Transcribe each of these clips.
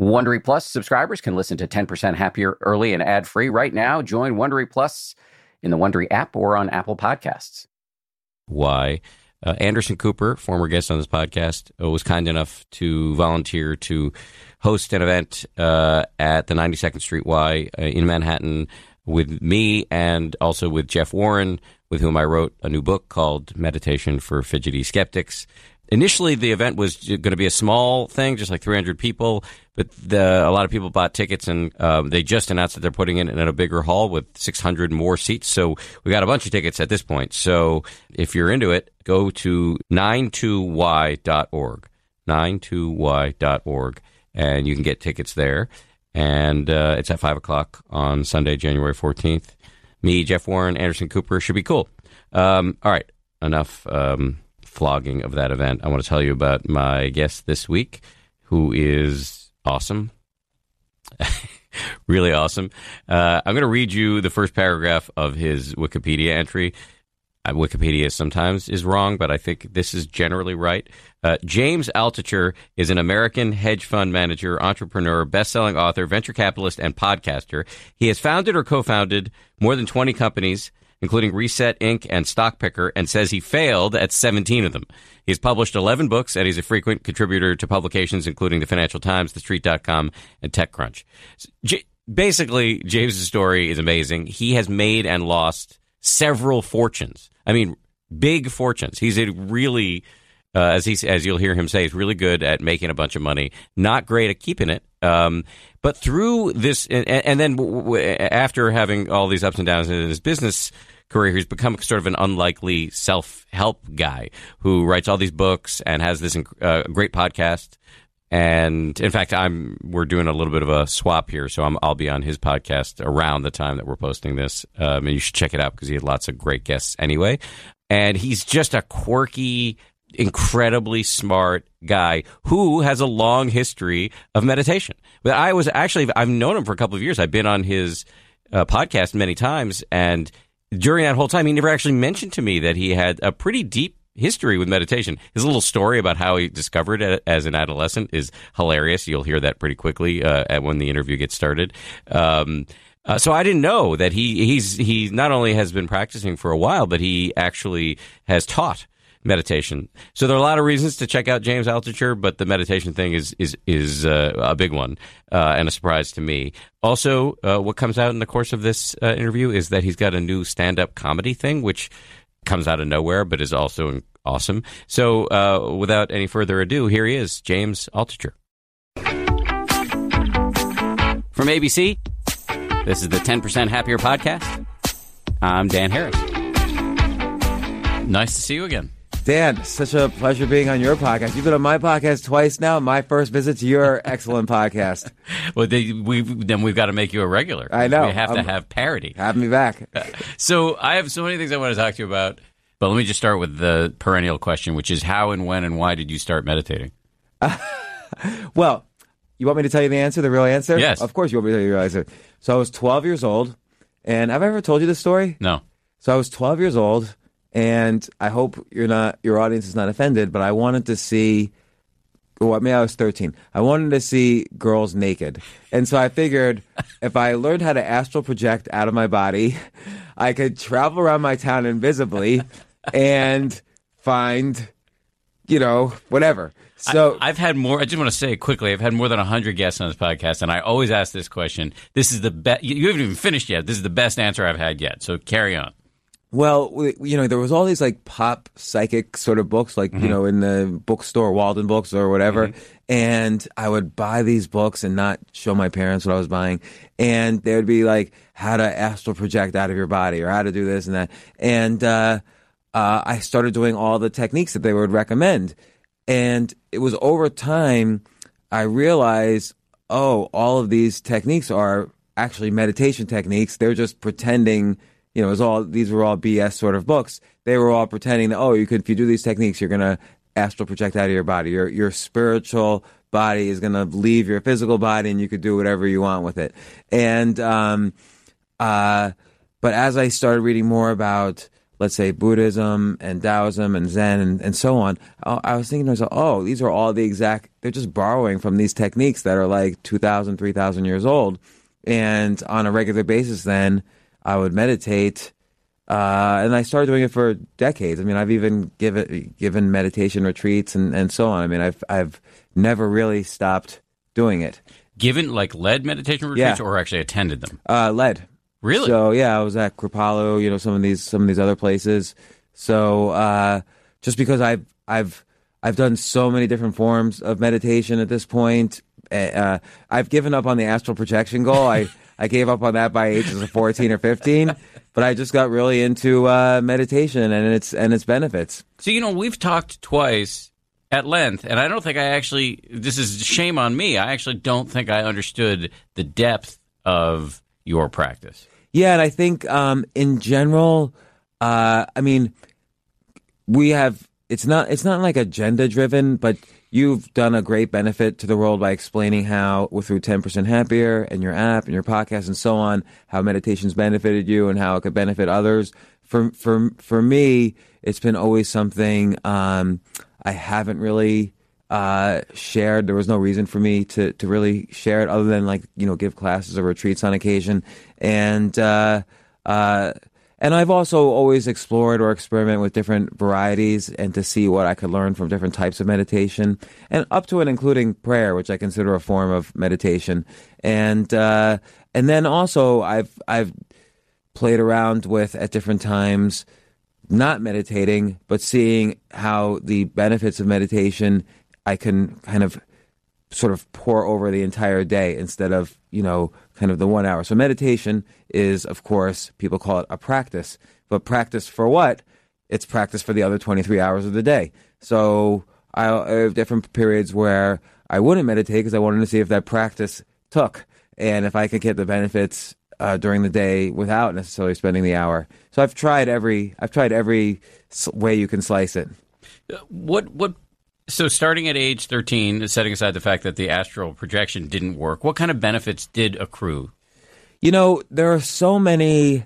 Wondery Plus subscribers can listen to 10% Happier early and ad free right now. Join Wondery Plus in the Wondery app or on Apple Podcasts. Why? Uh, Anderson Cooper, former guest on this podcast, uh, was kind enough to volunteer to host an event uh, at the 92nd Street Y uh, in Manhattan with me and also with Jeff Warren, with whom I wrote a new book called Meditation for Fidgety Skeptics. Initially, the event was going to be a small thing, just like 300 people, but the, a lot of people bought tickets, and um, they just announced that they're putting it in a bigger hall with 600 more seats. So we got a bunch of tickets at this point. So if you're into it, go to 92y.org, 92y.org, and you can get tickets there. And uh, it's at 5 o'clock on Sunday, January 14th. Me, Jeff Warren, Anderson Cooper should be cool. Um, all right, enough. Um, flogging of that event, I want to tell you about my guest this week, who is awesome. really awesome. Uh, I'm going to read you the first paragraph of his Wikipedia entry. Uh, Wikipedia sometimes is wrong, but I think this is generally right. Uh, James Altucher is an American hedge fund manager, entrepreneur, best-selling author, venture capitalist, and podcaster. He has founded or co-founded more than 20 companies including Reset Inc. and Stockpickr, and says he failed at 17 of them. He's published 11 books, and he's a frequent contributor to publications including the Financial Times, TheStreet.com, and TechCrunch. J- basically, James's story is amazing. He has made and lost several fortunes. I mean, big fortunes. He's a really uh, as he as you'll hear him say, he's really good at making a bunch of money. Not great at keeping it. Um, but through this, and, and then w- w- after having all these ups and downs in his business career, he's become sort of an unlikely self help guy who writes all these books and has this uh, great podcast. And in fact, I'm we're doing a little bit of a swap here, so i will be on his podcast around the time that we're posting this, um, and you should check it out because he had lots of great guests anyway. And he's just a quirky, incredibly smart guy who has a long history of meditation. But I was actually I've known him for a couple of years. I've been on his uh, podcast many times, and during that whole time, he never actually mentioned to me that he had a pretty deep history with meditation. His little story about how he discovered it as an adolescent is hilarious. You'll hear that pretty quickly uh, when the interview gets started. Um, uh, so I didn't know that he he's he not only has been practicing for a while, but he actually has taught meditation. So there are a lot of reasons to check out James Altucher, but the meditation thing is is is uh, a big one uh, and a surprise to me. Also, uh, what comes out in the course of this uh, interview is that he's got a new stand up comedy thing, which comes out of nowhere, but is also awesome. So, uh, without any further ado, here he is, James Altucher. From ABC, this is the 10% Happier Podcast. I'm Dan Harris. Nice to see you again. Dan, such a pleasure being on your podcast. You've been on my podcast twice now. My first visit to your excellent podcast. Well, they, we then we've got to make you a regular. I know. We have to um, have parody. Have me back. Uh, so I have so many things I want to talk to you about. But let me just start with the perennial question, which is how and when and why did you start meditating? well, you want me to tell you the answer, the real answer? Yes. Of course you want me to tell you the real answer. So I was 12 years old, and have I ever told you this story? No. So I was 12 years old, and I hope you're not your audience is not offended, but I wanted to see. Well, I mean, I was 13. I wanted to see girls naked, and so I figured if I learned how to astral project out of my body, I could travel around my town invisibly and find, you know, whatever. So I, have had more. I just want to say quickly, I've had more than hundred guests on this podcast, and I always ask this question. This is the best. You haven't even finished yet. This is the best answer I've had yet. So carry on. Well, you know, there was all these like pop psychic sort of books, like mm-hmm. you know, in the bookstore, Waldenbooks or whatever. Mm-hmm. And I would buy these books and not show my parents what I was buying. And they would be like how to astral project out of your body or how to do this and that. And uh, uh, I started doing all the techniques that they would recommend. And it was over time I realized, oh, all of these techniques are actually meditation techniques. They're just pretending you know, it was all these were all BS sort of books. They were all pretending that oh, you could if you do these techniques, you're gonna astral project out of your body. Your your spiritual body is gonna leave your physical body, and you could do whatever you want with it. And um, uh, but as I started reading more about let's say Buddhism and Taoism and Zen and, and so on, I, I was thinking to myself, oh, these are all the exact, they're just borrowing from these techniques that are like 2,000, 3,000 years old. And on a regular basis, then I would meditate. Uh, and I started doing it for decades. I mean, I've even given given meditation retreats and, and so on. I mean, I've I've never really stopped doing it. Given like led meditation retreats, Yeah. or actually attended them. Uh, led. Really? So yeah, I was at Kripalu, you know, some of these some of these other places. So uh, just because I've I've I've done so many different forms of meditation at this point, uh, I've given up on the astral projection goal. I I gave up on that by ages of fourteen or fifteen, but I just got really into uh, meditation and its and its benefits. So you know, we've talked twice at length, and I don't think I actually. This is shame on me. I actually don't think I understood the depth of your practice. Yeah, and I think um, in general, uh, I mean, we have it's not it's not like agenda driven, but you've done a great benefit to the world by explaining how through ten percent happier and your app and your podcast and so on, how meditation's benefited you and how it could benefit others. For for for me, it's been always something um, I haven't really uh, shared. There was no reason for me to, to really share it other than like, you know, give classes or retreats on occasion. And, uh, uh, and I've also always explored or experimented with different varieties and to see what I could learn from different types of meditation and up to and including prayer, which I consider a form of meditation. And, uh, and then also I've, I've played around with at different times, not meditating, but seeing how the benefits of meditation I can kind of sort of pour over the entire day instead of, you know, kind of the one hour. So meditation is, of course, people call it a practice, but practice for what? It's practice for the other 23 hours of the day. So I have different periods where I wouldn't meditate because I wanted to see if that practice took and if I could get the benefits uh, during the day without necessarily spending the hour. So I've tried every I've tried every way you can slice it. What what? So starting at age thirteen, setting aside the fact that the astral projection didn't work, what kind of benefits did accrue? You know, there are so many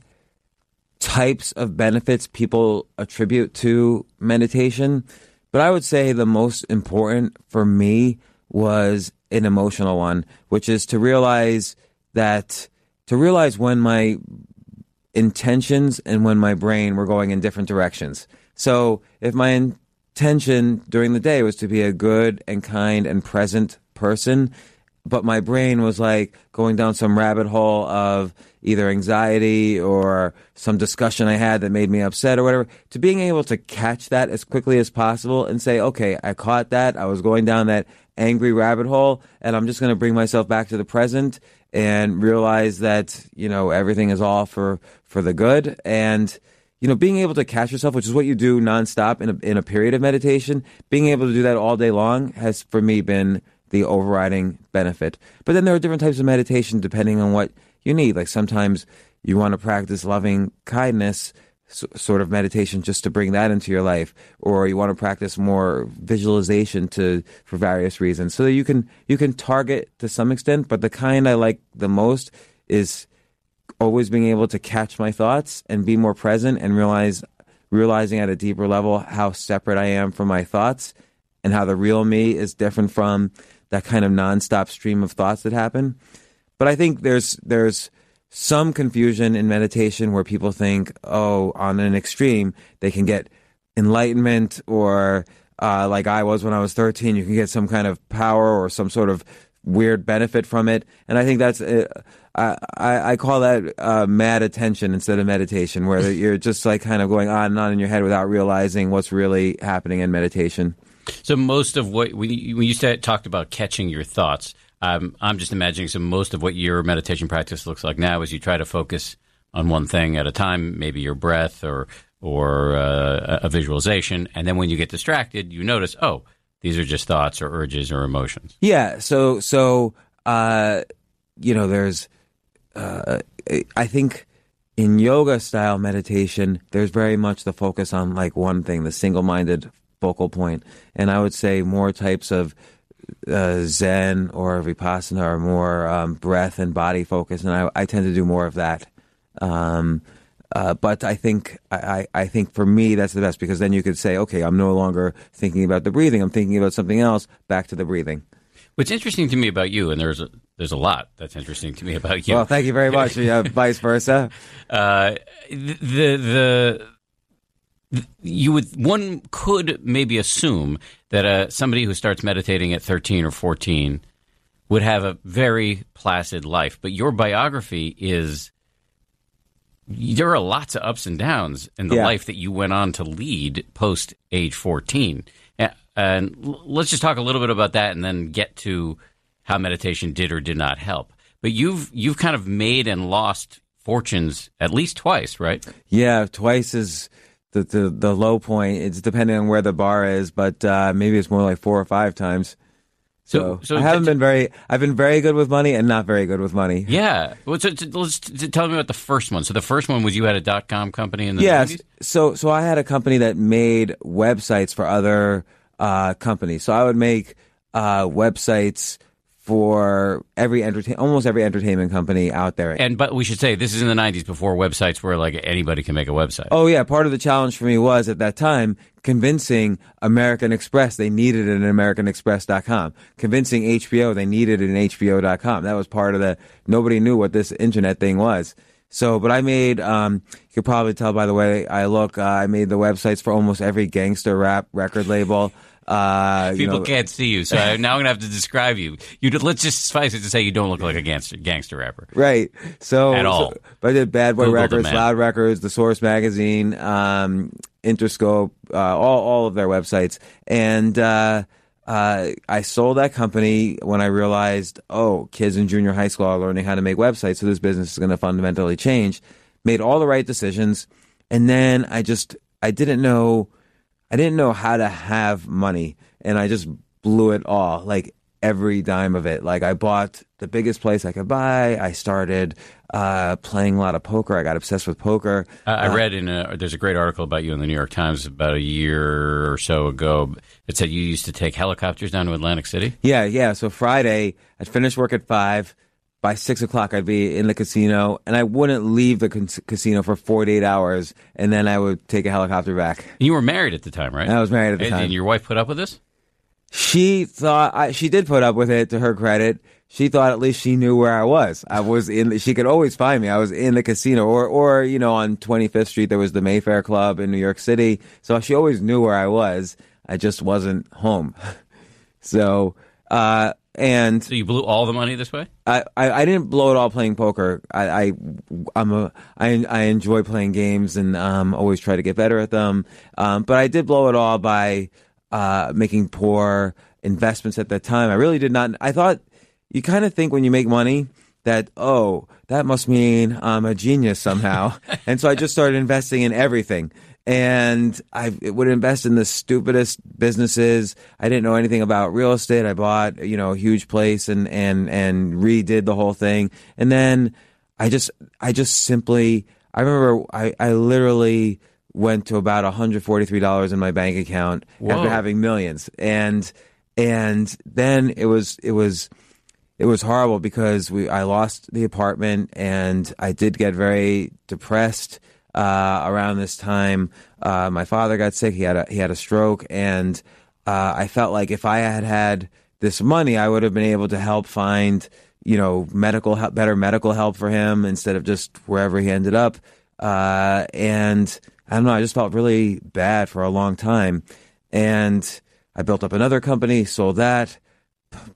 types of benefits people attribute to meditation, but I would say the most important for me was an emotional one, which is to realize that to realize when my intentions and when my brain were going in different directions. So if my intention during the day was to be a good and kind and present person, but my brain was like going down some rabbit hole of either anxiety or some discussion I had that made me upset or whatever, to being able to catch that as quickly as possible and say, okay, I caught that. I was going down that angry rabbit hole and I'm just going to bring myself back to the present and realize that, you know, everything is all for, for the good. And, you know, being able to catch yourself, which is what you do nonstop in a, in a period of meditation, being able to do that all day long has for me been the overriding benefit. But then there are different types of meditation depending on what you need. Like sometimes you want to practice loving kindness, sort of meditation, just to bring that into your life, or you want to practice more visualization to for various reasons. So that you can you can target to some extent. But the kind I like the most is always being able to catch my thoughts and be more present and realize realizing at a deeper level how separate I am from my thoughts and how the real me is different from that kind of nonstop stream of thoughts that happen. But I think there's there's some confusion in meditation where people think, oh, on an extreme, they can get enlightenment or uh, like I was when I was 13, you can get some kind of power or some sort of weird benefit from it. And I think that's, uh, I, I call that uh, mad attention instead of meditation, where you're just like kind of going on and on in your head without realizing what's really happening in meditation. So most of what when you said, talked about catching your thoughts, um, I'm just imagining. So most of what your meditation practice looks like now is you try to focus on one thing at a time, maybe your breath or or uh, a visualization, and then when you get distracted, you notice, oh, these are just thoughts or urges or emotions. Yeah. So so uh, you know, there's uh, I think in yoga style meditation, there's very much the focus on like one thing, the single minded focal point, and I would say more types of uh, Zen or Vipassana are more um, breath and body focus, and I, I tend to do more of that. Um, Uh, but I think I, I think for me that's the best because then you could say, okay, I'm no longer thinking about the breathing. I'm thinking about something else. Back to the breathing. What's interesting to me about you, and there's a, there's a lot that's interesting to me about you. Well, thank you very much. yeah, vice versa. Uh, the the you would one could maybe assume that uh, somebody who starts meditating at 13 or 14 would have a very placid life but your biography is there are lots of ups and downs in the Yeah. life that you went on to lead post age 14 and let's just talk a little bit about that and then get to how meditation did or did not help but you've you've kind of made and lost fortunes at least twice right Yeah, twice is the, the the low point. It's depending on where the bar is, but uh, maybe it's more like four or five times. So, So- so I haven't t- been very. I've been very good with money and not very good with money. Yeah. Well, so, so let's t- tell me about the first one. So the first one was you had a dot com company in the Yes. 90s? So so I had a company that made websites for other uh, companies. So I would make uh, websites for every entertain almost every entertainment company out there. And but we should say this is in the 90s before websites where like anybody can make a website. Oh yeah, part of the challenge for me was at that time convincing American Express they needed an AmericanExpress.com, convincing HBO they needed an HBO.com. That was part of the nobody knew what this internet thing was. So, but I made um, you could probably tell by the way I look. Uh, I made the websites for almost every gangster rap record label. Uh, you People know, can't see you, so I, now I'm gonna have to describe you. You let's just suffice it to say you don't look like a gangster gangster rapper. Right. So At all. so- but I did Bad Boy Google Records. Loud Records, The Source Magazine, um, Interscope, uh, all all of their websites, and uh, uh, I sold that company when I realized, oh, kids in junior high school are learning how to make websites, so this business is going to fundamentally change. Made all the right decisions, and then I just I didn't know. I didn't know how to have money, and I just blew it all, like every dime of it. Like I bought the biggest place I could buy. I started uh, playing a lot of poker. I got obsessed with poker. Uh, I read in a, there's a great article about you in the New York Times about a year or so ago. It said you used to take helicopters down to Atlantic City. Yeah, yeah. So Friday, I'd finish work at five. By six o'clock, I'd be in the casino, and I wouldn't leave the con- casino for 48 hours, and then I would take a helicopter back. And You were married at the time, right? I was married at the and, time. and your wife put up with this? She thought I, she did put up with it. To her credit, she thought at least she knew where I was. I was in. She could always find me. I was in the casino, or or you know, on Twenty Fifth Street there was the Mayfair Club in New York City. So she always knew where I was. I just wasn't home. So uh, and So you blew all the money this way? I, I, I didn't blow it all playing poker. I, I I'm a I I enjoy playing games and um always try to get better at them. Um, but I did blow it all by uh making poor investments at that time. I really did not. I thought you kind of think when you make money that oh that must mean I'm a genius somehow, and so I just started investing in everything. And I would invest in the stupidest businesses. I didn't know anything about real estate. I bought, you know, a huge place and, and, and redid the whole thing. And then I just, I just simply, I remember I, I literally went to about $143 in my bank account Whoa. after having millions. And, and then it was, it was, it was horrible because we I lost the apartment and I did get very depressed uh, around this time. Uh, my father got sick; he had a he had a stroke, and uh, I felt like if I had had this money, I would have been able to help find you know medical help, better medical help for him instead of just wherever he ended up. Uh, and I don't know, I just felt really bad for a long time, and I built up another company, sold that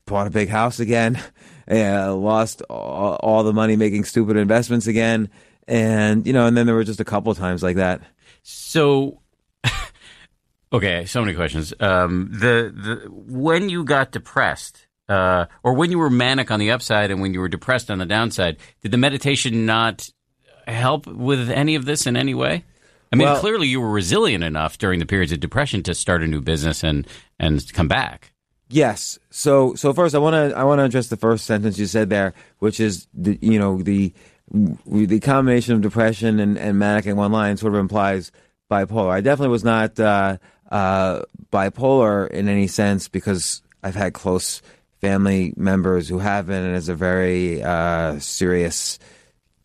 bought a big house again, and lost all, all the money making stupid investments again, and you know, and then there were just a couple times like that. So, okay, so many questions. Um, the the when you got depressed, uh, or when you were manic on the upside and when you were depressed on the downside, did the meditation not help with any of this in any way? I mean, Well- clearly you were resilient enough during the periods of depression to start a new business and and come back. Yes. So so first, I want to I want to address the first sentence you said there, which is the you know the the combination of depression and, and manic in one line sort of implies bipolar. I definitely was not uh, uh, bipolar in any sense because I've had close family members who have been, and it's a very uh, serious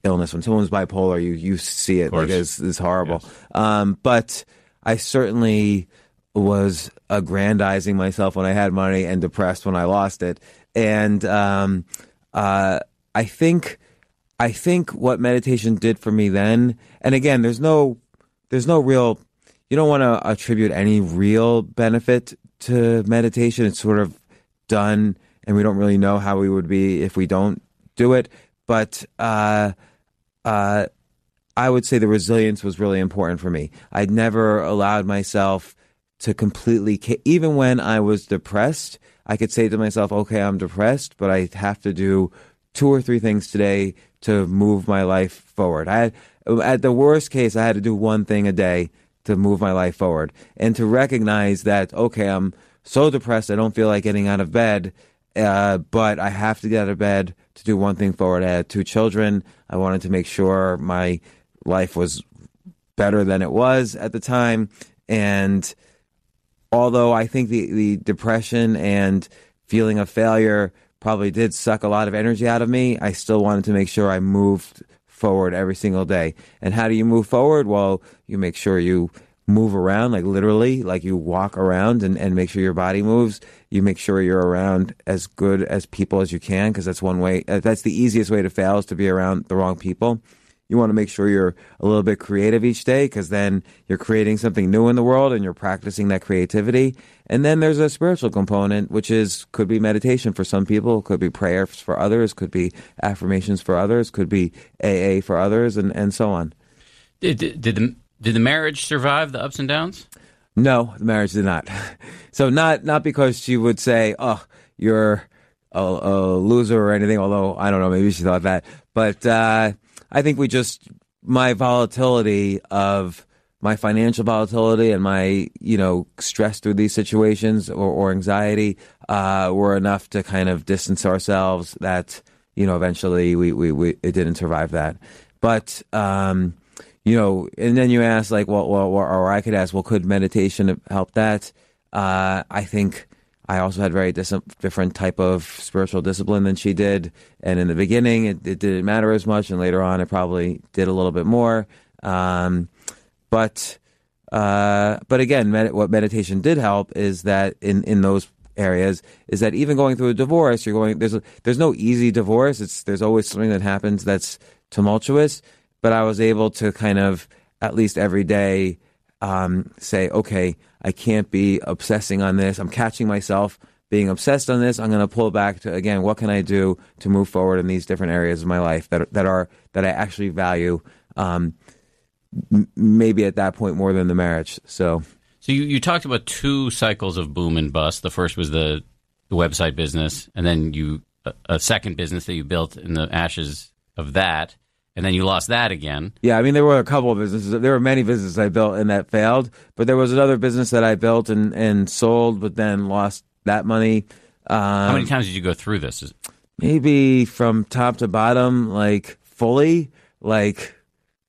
illness. When someone's bipolar, you you see it like it's, it's horrible. Um, but I certainly was aggrandizing myself when I had money and depressed when I lost it. And um, uh, I think I think what meditation did for me then, and again, there's no there's no real you don't want to attribute any real benefit to meditation. It's sort of done, and we don't really know how we would be if we don't do it. But uh, uh, I would say the resilience was really important for me. I'd never allowed myself to completely, even when I was depressed, I could say to myself, okay, I'm depressed, but I have to do two or three things today to move my life forward. I had, at the worst case, I had to do one thing a day to move my life forward and to recognize that, okay, I'm so depressed, I don't feel like getting out of bed, uh, but I have to get out of bed to do one thing forward. I had two children. I wanted to make sure my life was better than it was at the time. And although I think the, the depression and feeling of failure probably did suck a lot of energy out of me, I still wanted to make sure I moved forward every single day. And how do you move forward? Well, you make sure you move around, like literally, like you walk around and, and make sure your body moves. You make sure you're around as good as people as you can, because that's one way, uh, that's the easiest way to fail is to be around the wrong people. You want to make sure you're a little bit creative each day because then you're creating something new in the world and you're practicing that creativity. And then there's a spiritual component, which is could be meditation for some people, could be prayers for others, could be affirmations for others, could be AA for others, and, and so on. Did, did, did the did the marriage survive the ups and downs? No, the marriage did not. So not not because she would say, "Oh, you're a, a loser" or anything. Although I don't know, maybe she thought that. But uh, I think we just my volatility of my financial volatility and my you know stress through these situations or, or anxiety uh, were enough to kind of distance ourselves that you know eventually we, we, we it didn't survive that but um, you know, and then you ask like, well, well, or I could ask, well, could meditation help that? Uh, I think I also had very dis- different type of spiritual discipline than she did, and in the beginning, it, it, didn't matter as much, and later on, it probably did a little bit more. Um, but uh, but again, med- what meditation did help is that in in those areas is that even going through a divorce, you're going there's a, there's no easy divorce. It's there's always something that happens that's tumultuous but I was able to kind of at least every day um, say, okay, I can't be obsessing on this. I'm catching myself being obsessed on this. I'm going to pull back to again, what can I do to move forward in these different areas of my life that that are that I actually value. Um, m- maybe at that point more than the marriage. So, so you, you talked about two cycles of boom and bust. The first was the, the website business, and then you a, a second business that you built in the ashes of that and then you lost that again. Yeah, I mean there were a couple of businesses. There were many businesses I built and that failed, but there was another business that I built and and sold, but then lost that money. Um, How many times did you go through this? Maybe from top to bottom, like fully, like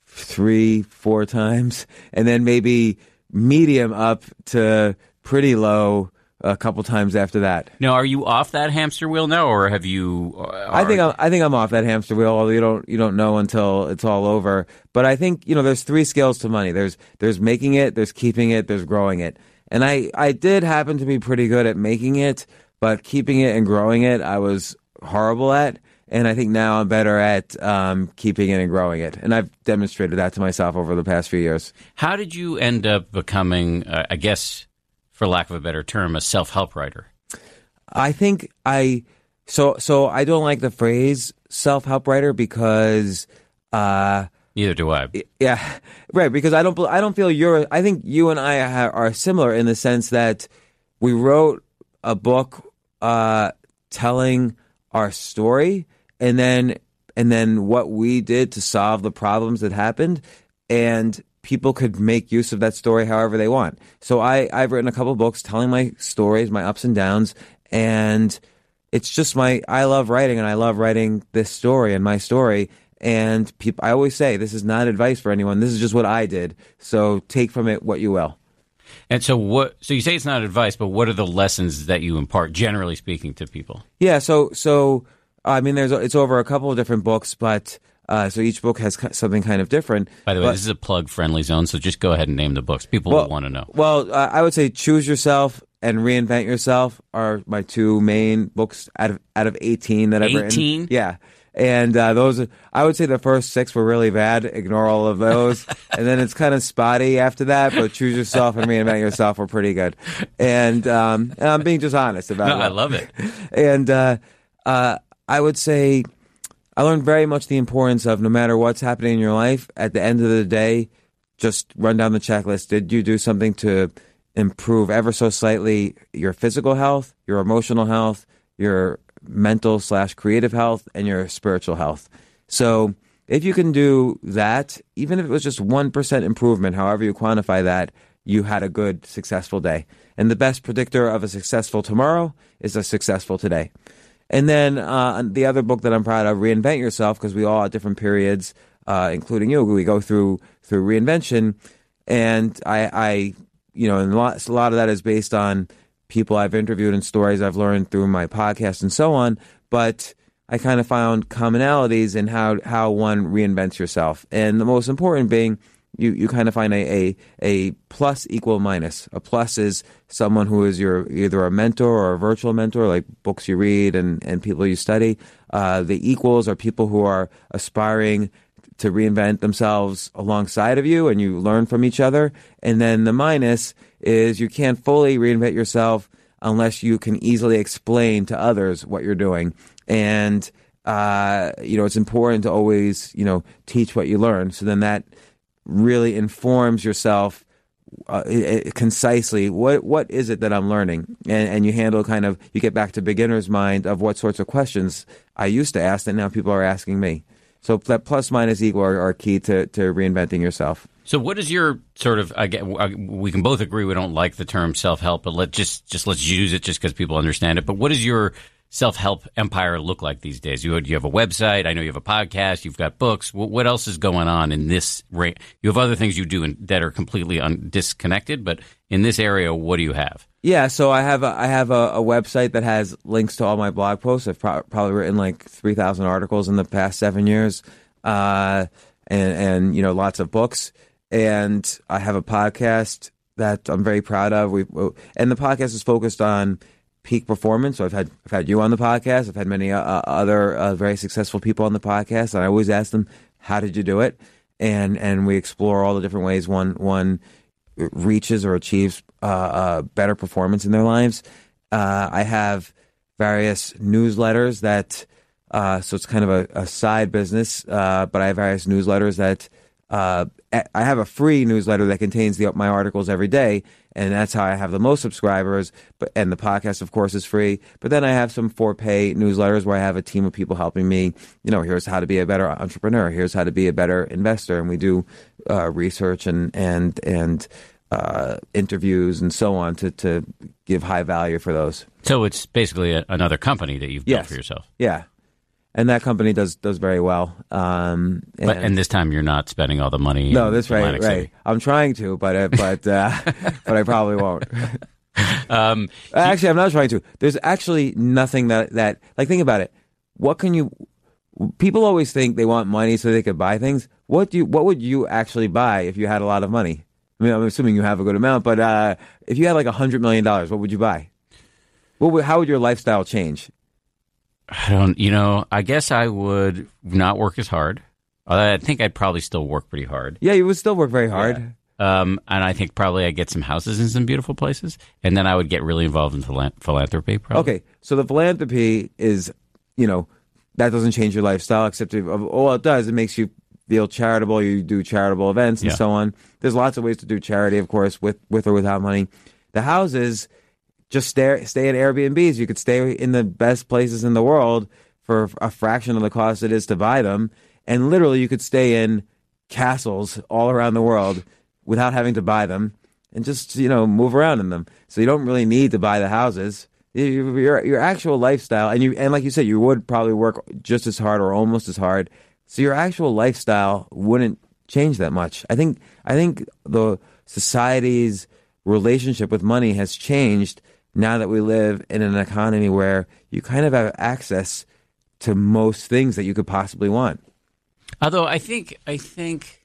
three, four times, and then maybe medium up to pretty low a couple times after that. Now, are you off that hamster wheel now, or have you? Are... I think I'm, I think I'm off that hamster wheel. Although you don't you don't know until it's all over. But I think you know there's three skills to money. There's there's making it, there's keeping it, there's growing it. And I I did happen to be pretty good at making it, but keeping it and growing it, I was horrible at. And I think now I'm better at um, keeping it and growing it. And I've demonstrated that to myself over the past few years. How did you end up becoming, uh, I guess, for lack of a better term, a self help writer? I think I so so I don't like the phrase self help writer because uh, neither do I. Yeah, right. Because I don't I don't feel you're. I think you and I are similar in the sense that we wrote a book uh, telling our story, and then and then what we did to solve the problems that happened, and people could make use of that story however they want. So I, I've written a couple books telling my stories, my ups and downs, and it's just my I love writing and I love writing this story and my story. And people, I always say this is not advice for anyone. This is just what I did. So take from it what you will. And so what? So you say it's not advice, but what are the lessons that you impart, generally speaking, to people? Yeah. So so I mean, there's it's over a couple of different books, but Uh, so each book has something kind of different. By the way, But- this is a plug friendly zone, so just go ahead and name the books. People will want to know. Well, uh, I would say Choose Yourself and Reinvent Yourself are my two main books out of out of eighteen that I've written. 18? Yeah. And uh, those, I would say the first six were really bad. Ignore all of those, and then it's kind of spotty after that. But choose yourself and reinvent yourself were pretty good, and, um, and I'm being just honest about No, it. I love it. And uh, uh, I would say I learned very much the importance of no matter what's happening in your life, at the end of the day, just run down the checklist. Did you do something to improve ever so slightly your physical health, your emotional health, your mental slash creative health, and your spiritual health? So if you can do that, even if it was just 1% improvement, however you quantify that, you had a good, successful day. And the best predictor of a successful tomorrow is a successful today. And then uh, the other book that I'm proud of, Reinvent Yourself, because we all at different periods, uh, including you, we go through through reinvention, and I, I you know, and a lot, a lot of that is based on people I've interviewed and stories I've learned through my podcast and so on. But I kind of found commonalities in how how one reinvents yourself, and the most important being you, you kind of find a, a a plus equal minus. A plus is someone who is your either a mentor or a virtual mentor, like books you read and, and people you study. Uh, the equals are people who are aspiring to reinvent themselves alongside of you and you learn from each other. And then the minus is you can't fully reinvent yourself unless you can easily explain to others what you're doing. And uh, you know, it's important to always, you know, teach what you learn. So then that really informs yourself uh, i- i- concisely what what is it that I'm learning, and and you handle kind of you get back to beginner's mind of what sorts of questions I used to ask that now people are asking me. So that plus minus equal are, are key to to reinventing yourself. So, what is your sort of? I get, we can both agree we don't like the term self help, but let just just let's use it just because people understand it. But what is your self help empire look like these days? You you have a website. I know you have a podcast. You've got books. What, else is going on in this? You have other things you do in, that are completely un, disconnected. But in this area, what do you have? Yeah, so I have a, I have a, a website that has links to all my blog posts. I've pro- probably written like three thousand articles in the past seven years, uh, and and you know lots of books. And I have a podcast that I'm very proud of. We and the podcast is focused on peak performance. So I've had I've had you on the podcast. I've had many uh, other uh, very successful people on the podcast, and I always ask them, "How did you do it?" And and we explore all the different ways one one reaches or achieves uh, uh, better performance in their lives. Uh, I have various newsletters that, uh, so it's kind of a, a side business, uh, but I have various newsletters that uh, I have a free newsletter that contains the, my articles every day, and that's how I have the most subscribers. But and the podcast, of course, is free. But then I have some for pay newsletters where I have a team of people helping me. You know, here's how to be a better entrepreneur. Here's how to be a better investor, and we do uh, research and and and uh, interviews and so on to to give high value for those. So it's basically a, another company that you've built Yes. for yourself. Yeah, and that company does does very well. Um, and, But, and this time you're not spending all the money. no, that's right, Atlantic right. City. I'm trying to, but uh, but uh, but I probably won't. Um, Actually, I'm not trying to. There's actually nothing that that like think about it. What can you? People always think they want money so they could buy things. What do you? What would you actually buy if you had a lot of money? I mean, I'm assuming you have a good amount, but uh, if you had like a hundred million dollars, what would you buy? What would, how would your lifestyle change? I don't, you know, I guess I would not work as hard. I think I'd probably still work pretty hard. Yeah, you would still work very hard. Um, and I think probably I'd get some houses in some beautiful places. And then I would get really involved in philan- philanthropy. Probably. Okay, so the philanthropy is, you know, that doesn't change your lifestyle, except if, all it does, it makes you feel charitable. You do charitable events and Yeah. so on. There's lots of ways to do charity, of course, with with or without money. The houses, just stay stay at Airbnbs. You could stay in the best places in the world for a fraction of the cost it is to buy them, and literally you could stay in castles all around the world without having to buy them and just you know move around in them. So you don't really need to buy the houses. Your your actual lifestyle, and you and like you said, you would probably work just as hard or almost as hard. So your actual lifestyle wouldn't change that much. I think I think the society's relationship with money has changed now that we live in an economy where you kind of have access to most things that you could possibly want. Although I think I think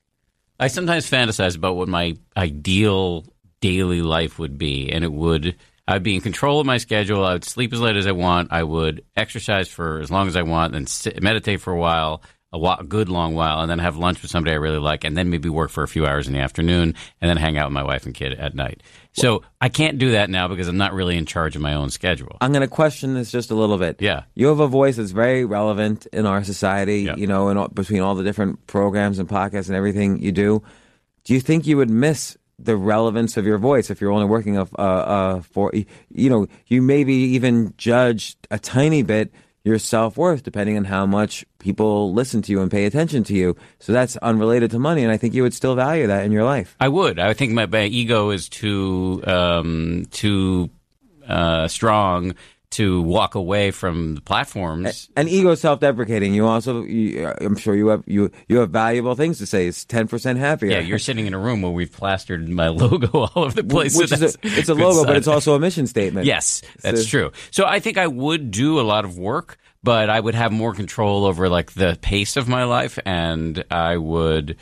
I sometimes fantasize about what my ideal daily life would be, and it would I'd be in control of my schedule. I would sleep as late as I want. I would exercise for as long as I want, then sit, meditate for a while, a, while, a good long while, and then have lunch with somebody I really like, and then maybe work for a few hours in the afternoon, and then hang out with my wife and kid at night. So I can't do that now because I'm not really in charge of my own schedule. I'm going to question this just a little bit. Yeah. You have a voice that's very relevant in our society, Yeah. you know, and all, between all the different programs and podcasts and everything you do. Do you think you would miss the relevance of your voice if you're only working a, a, a for, you know, you maybe even judge a tiny bit your self worth depending on how much people listen to you and pay attention to you. So that's unrelated to money. And I think you would still value that in your life. I would. I think my, my ego is too um, too uh, strong to walk away from the platforms. And ego self-deprecating. You also, you, I'm sure you have you you have valuable things to say. It's ten percent happier. Yeah, you're sitting in a room where we've plastered my logo all over the place. which so is a, it's a logo, but it's also a mission statement. Yes, that's So- true. So I think I would do a lot of work, but I would have more control over like the pace of my life, and I would,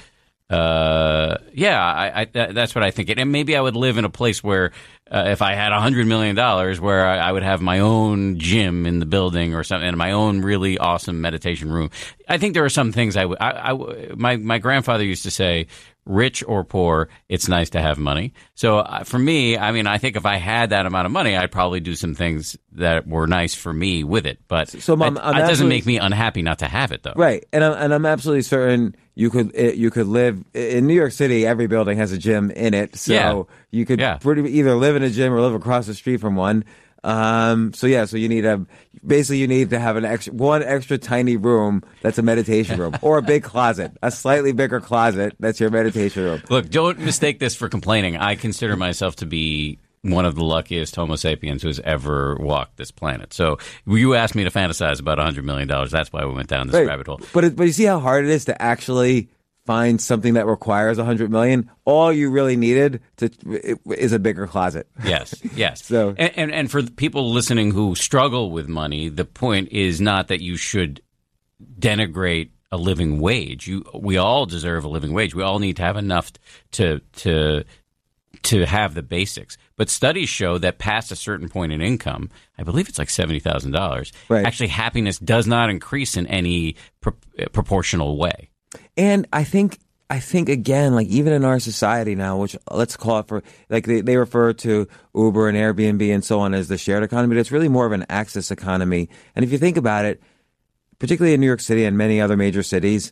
uh, yeah, I, I that's what I think. And maybe I would live in a place where, uh, if I had a hundred million dollars, where I, I would have my own gym in the building or something, and my own really awesome meditation room. I think there are some things I would. I, I my my grandfather used to say. Rich or poor, it's nice to have money. So uh, for me, I mean, I think if I had that amount of money, I'd probably do some things that were nice for me with it. But So, Mom, it, I'm it doesn't make me unhappy not to have it, though. Right, and I'm and I'm absolutely certain you could you could live in New York City. Every building has a gym in it, so Yeah. you could Yeah. pretty either live in a gym or live across the street from one. Um, so yeah, so you need a basically you need to have an extra one extra tiny room that's a meditation room or a big closet, a slightly bigger closet that's your meditation room. Look, don't mistake this for complaining. I consider myself to be one of the luckiest Homo sapiens who has ever walked this planet. So you asked me to fantasize about $100 million. That's why we went down this Right. rabbit hole. But it, but you see how hard it is to actually find something that requires a hundred million. All you really needed to is a bigger closet. Yes, yes. So- and, and and for people listening who struggle with money, the point is not that you should denigrate a living wage. You, we all deserve a living wage. We all need to have enough to to to have the basics. But studies show that past a certain point in income, I believe it's like seventy thousand dollars. Right. Actually, happiness does not increase in any pro- eh, proportional way. And I think I think again, like even in our society now, which let's call it for like they, they refer to Uber and Airbnb and so on as the shared economy, but it's really more of an access economy. And if you think about it, particularly in New York City and many other major cities,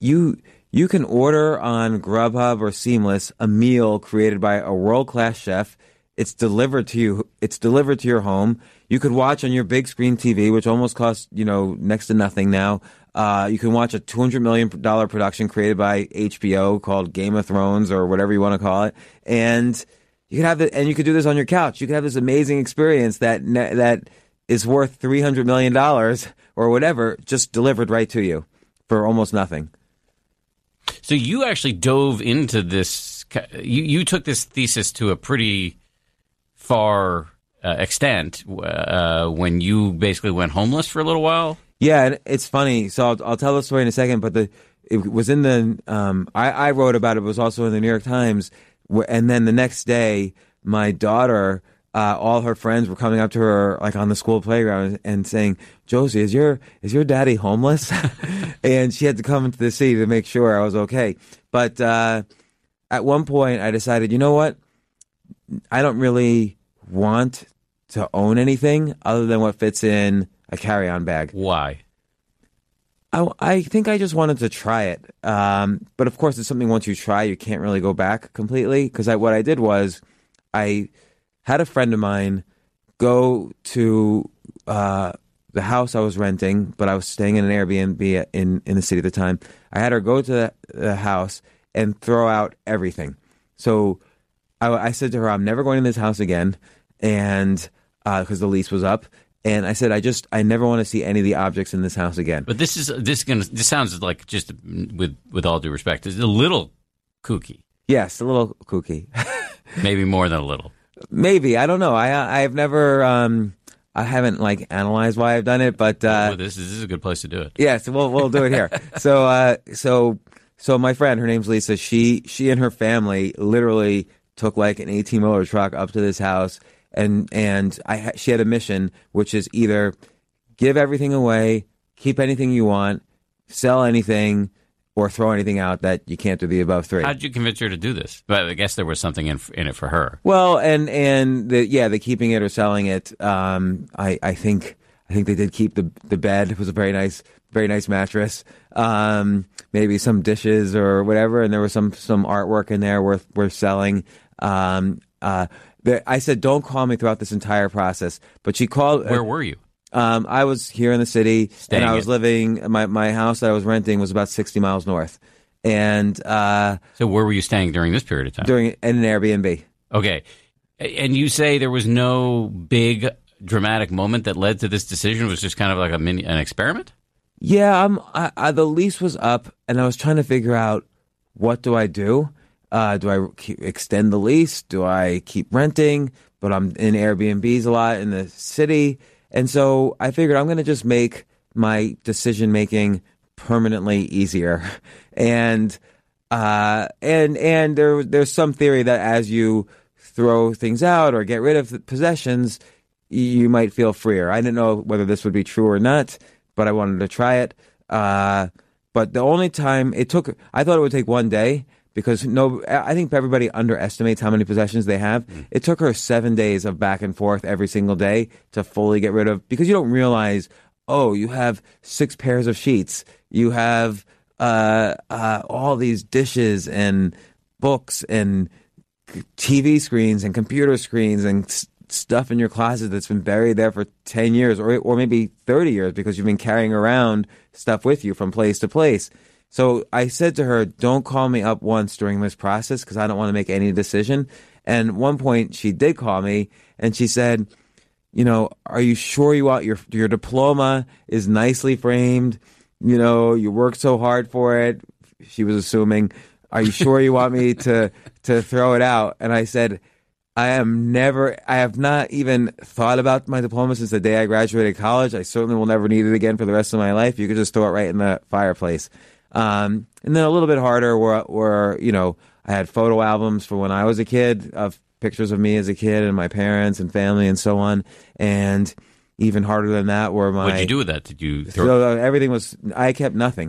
you you can order on Grubhub or Seamless a meal created by a world class chef. It's delivered to you. It's delivered to your home. You could watch on your big screen TV, which almost costs you know next to nothing now. Uh, you can watch a two hundred million dollar production created by HBO called Game of Thrones or whatever you want to call it, and you can have it, and you could do this on your couch. You could have this amazing experience that that is worth three hundred million dollars or whatever, just delivered right to you for almost nothing. So you actually dove into this. You you took this thesis to a pretty far uh, extent uh, when you basically went homeless for a little while. Yeah, and it's funny. So I'll, I'll tell the story in a second. But the it was in the um, I, I wrote about it. It was also in the New York Times. And then the next day, my daughter, uh, all her friends were coming up to her like on the school playground and saying, "Josie, is your is your daddy homeless?" and she had to come into the city to make sure I was okay. But uh, at one point, I decided, you know what? I don't really want to own anything other than what fits in a carry-on bag. Why? I, I think I just wanted to try it. Um, but of course, it's something once you try, you can't really go back completely. Because I, what I did was, I had a friend of mine go to uh, the house I was renting, but I was staying in an Airbnb in in the city at the time. I had her go to the, the house and throw out everything. So I, I said to her, "I'm never going in this house again," and because the lease was up. And I said, I just, I never want to see any of the objects in this house again. But this is this is gonna this sounds like just with with all due respect, it's a little kooky, Yes, a little kooky. maybe more than a little. Maybe I don't know. I I've never um I haven't like analyzed why I've done it, but uh, Oh, this, is, this is a good place to do it. yeah, so we'll we'll do it here. so uh, so so my friend, her name's Lisa. She she and her family literally took like an eighteen wheeler truck up to this house, and and I she had a mission, which is either give everything away, keep anything you want, sell anything, or throw anything out that you can't do the above three. How did you convince her to do this? But I guess there was something in, in it for her. Well, and and the yeah, the keeping it or selling it. Um, I I think I think they did keep the the bed. It was a very nice very nice mattress. Um, maybe some dishes or whatever, and there was some some artwork in there worth worth selling. Um, uh, the, I said, don't call me throughout this entire process, but she called. Where were you? Um, I was here in the city, Staying and I was in- living. My my house that I was renting was about sixty miles north, and uh, So where were you staying during this period of time? during in an Airbnb. Okay. And you say there was no big dramatic moment that led to this decision? It was just kind of like a mini an experiment? Yeah, I'm. I, I, the lease was up, and I was trying to figure out what do I do. Uh, do I keep, extend the lease? Do I keep renting? But I'm in Airbnbs a lot in the city, and so I figured I'm going to just make my decision making permanently easier. And uh, and and there there's some theory that as you throw things out or get rid of possessions, you might feel freer. I didn't know whether this would be true or not, but I wanted to try it. Uh, but the only time it took, I thought it would take one day because no, I think everybody underestimates how many possessions they have. It took her seven days of back and forth every single day to fully get rid of because you don't realize, oh, you have six pairs of sheets, you have uh, uh, all these dishes and books and TV screens and computer screens and s- stuff in your closet that's been buried there for 10 years or, or maybe 30 years because you've been carrying around stuff with you from place to place. So I said to her, don't call me up once during this process because I don't want to make any decision. And at one point she did call me and she said, you know, are you sure you want your, your diploma is nicely framed? You know, you worked so hard for it. She was assuming, are you sure you want me to, to throw it out? And I said, I am never, I have not even thought about my diploma since the day I graduated college. I certainly will never need it again for the rest of my life. You could just throw it right in the fireplace. Um, and then a little bit harder were, were, you know, I had photo albums for when I was a kid of pictures of me as a kid and my parents and family and so on. And even harder than that were my. What did you do with that? Did you throw So uh, everything was, I kept nothing.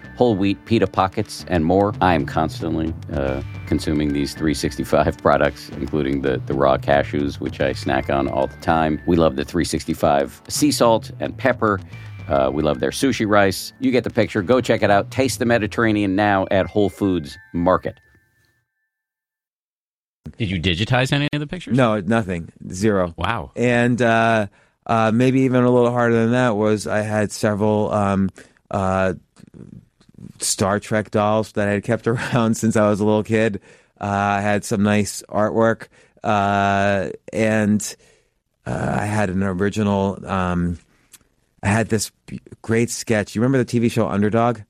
whole wheat pita pockets, and more. I am constantly uh, consuming these 365 products, including the, the raw cashews, which I snack on all the time. We love the 365 sea salt and pepper. Uh, we love their sushi rice. You get the picture. Go check it out. Taste the Mediterranean now at Whole Foods Market. Did you digitize any of the pictures? No, nothing, zero. Wow. And uh, uh, maybe even a little harder than that was I had several um, uh, Star Trek dolls that I had kept around since I was a little kid. Uh, I had some nice artwork, uh, and uh, I had an original. Um, I had this great sketch. You remember the TV show Underdog?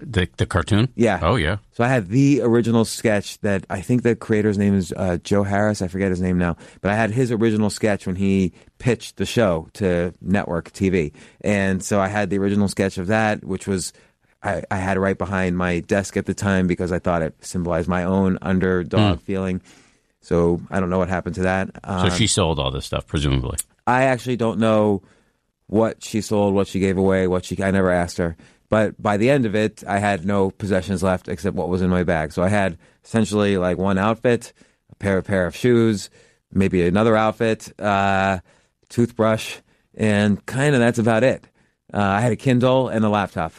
The the cartoon? Yeah. Oh yeah. So I had the original sketch that I think the creator's name is uh, Joe Harris. I forget his name now, but I had his original sketch when he pitched the show to network TV, and so I had the original sketch of that, which was I, I had it right behind my desk at the time because I thought it symbolized my own underdog feeling. So I don't know what happened to that. So Um, she sold all this stuff, presumably. I actually don't know what she sold, what she gave away, what she. I never asked her. But by the end of it, I had no possessions left except what was in my bag. So I had essentially like one outfit, a pair of pair of shoes, maybe another outfit, uh, toothbrush, and kind of that's about it. Uh, I had a Kindle and a laptop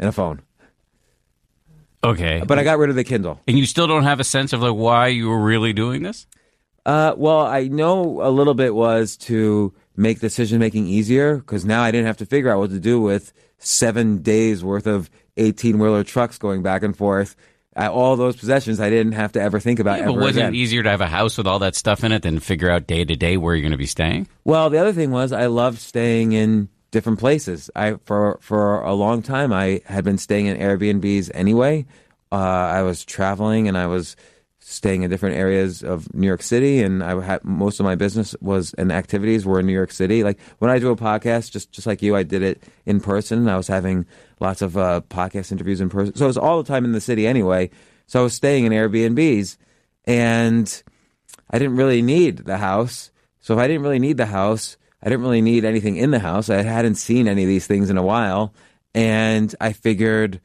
and a phone, Okay. but I got rid of the Kindle. and you still don't have a sense of like why you were really doing this? Uh, well, I know a little bit was to make decision making easier because now I didn't have to figure out what to do with seven days worth of 18 wheeler trucks going back and forth. I, all those possessions I didn't have to ever think about Yeah, ever but wasn't again. it easier to have a house with all that stuff in it than figure out day to day where you're going to be staying? Well, the other thing was I loved staying in different places. I for for a long time I had been staying in Airbnbs anyway. Uh, I was traveling and I was staying in different areas of New York City, and I had most of my business was and activities were in New York City. Like when I do a podcast, just just like you, I did it in person. I was having lots of uh, podcast interviews in person, so it was all the time in the city anyway. So I was staying in Airbnbs, and I didn't really need the house. So if I didn't really need the house, I didn't really need anything in the house. I hadn't seen any of these things in a while. And I figured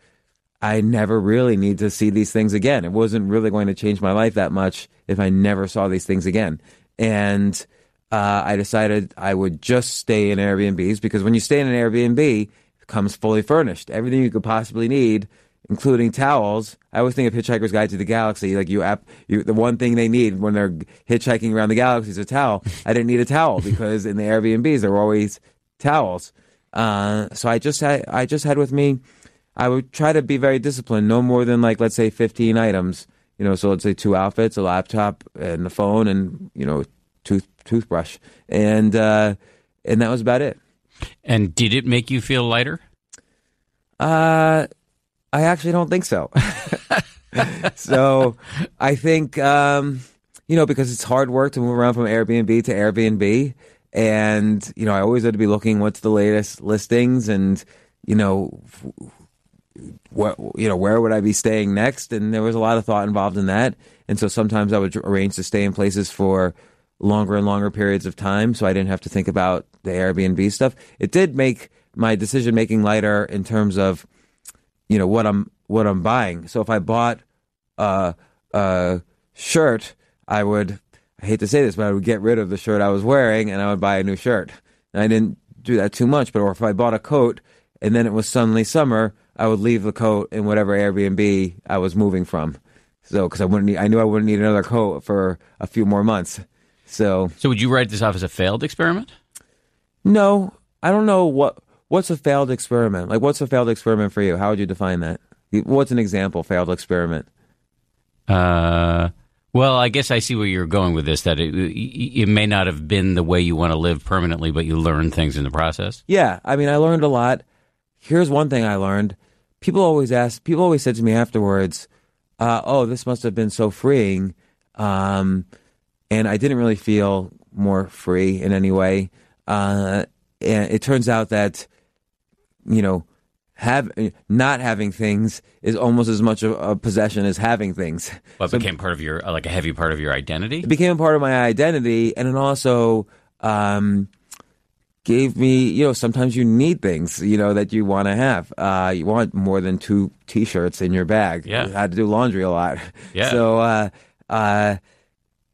I never really need to see these things again. It wasn't really going to change my life that much if I never saw these things again. And uh, I decided I would just stay in Airbnbs because when you stay in an Airbnb, it comes fully furnished. Everything you could possibly need, including towels. I always think of Hitchhiker's Guide to the Galaxy. Like you, app, you, the one thing they need when they're hitchhiking around the galaxy is a towel. I didn't need a towel because in the Airbnbs there were always towels. Uh, so I just had, I just had with me. I would try to be very disciplined. No more than like let's say fifteen items. You know, so let's say two outfits, a laptop, and a phone, and you know, tooth toothbrush, and uh, and that was about it. And did it make you feel lighter? Uh, I actually don't think so. so I think, um, you know, because it's hard work to move around from Airbnb to Airbnb. And, you know, I always had to be looking what's the latest listings and, you know, what, you know, where would I be staying next? And there was a lot of thought involved in that. And so sometimes I would arrange to stay in places for longer and longer periods of time. So I didn't have to think about the Airbnb stuff. It did make my decision making lighter in terms of, you know what I'm what I'm buying. So if I bought a, a shirt, I would I hate to say this, but I would get rid of the shirt I was wearing and I would buy a new shirt. And I didn't do that too much, but or if I bought a coat and then it was suddenly summer, I would leave the coat in whatever Airbnb I was moving from. So because I wouldn't need, I knew I wouldn't need another coat for a few more months. So So would you write this off as a failed experiment? no, I don't know what what's a failed experiment. Like what's a failed experiment for you? How would you define that? What's an example failed experiment? Uh, well, I guess I see where you're going with this. That it, it may not have been the way you want to live permanently, but you learn things in the process. Yeah, I mean, I learned a lot. Here's one thing I learned. People always ask. People always said to me afterwards, uh, "Oh, this must have been so freeing," um, and I didn't really feel more free in any way. Uh, and it turns out that, you know, have not having things is almost as much a, a possession as having things. Well, it became part of your uh, like a heavy part of your identity. It became a part of my identity, and it also um, gave me, you know, sometimes you need things, you know, that you want to have. Uh, you want more than two T-shirts in your bag. Yeah. You had to do laundry a lot. Yeah. So, uh, uh,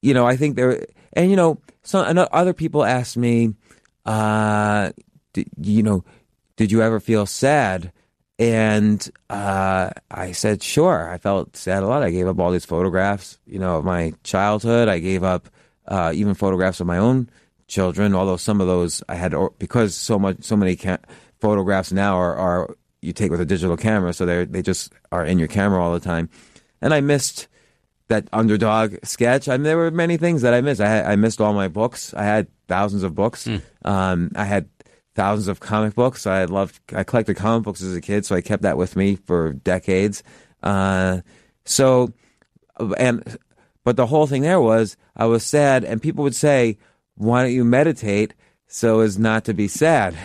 you know, I think there, and you know, some and other people ask me, uh, you know, did you ever feel sad? And uh, I said, sure. I felt sad a lot. I gave up all these photographs, you know, of my childhood. I gave up uh, even photographs of my own children. Although some of those I had because so much, so many ca- photographs now are, are you take with a digital camera, so they they just are in your camera all the time. And I missed that underdog sketch. I mean, there were many things that I missed. I had, I missed all my books. I had thousands of books. Um, I had thousands of comic books. I loved. I collected comic books as a kid, so I kept that with me for decades. Uh, so, and but the whole thing there was I was sad, and people would say, "Why don't you meditate so as not to be sad?"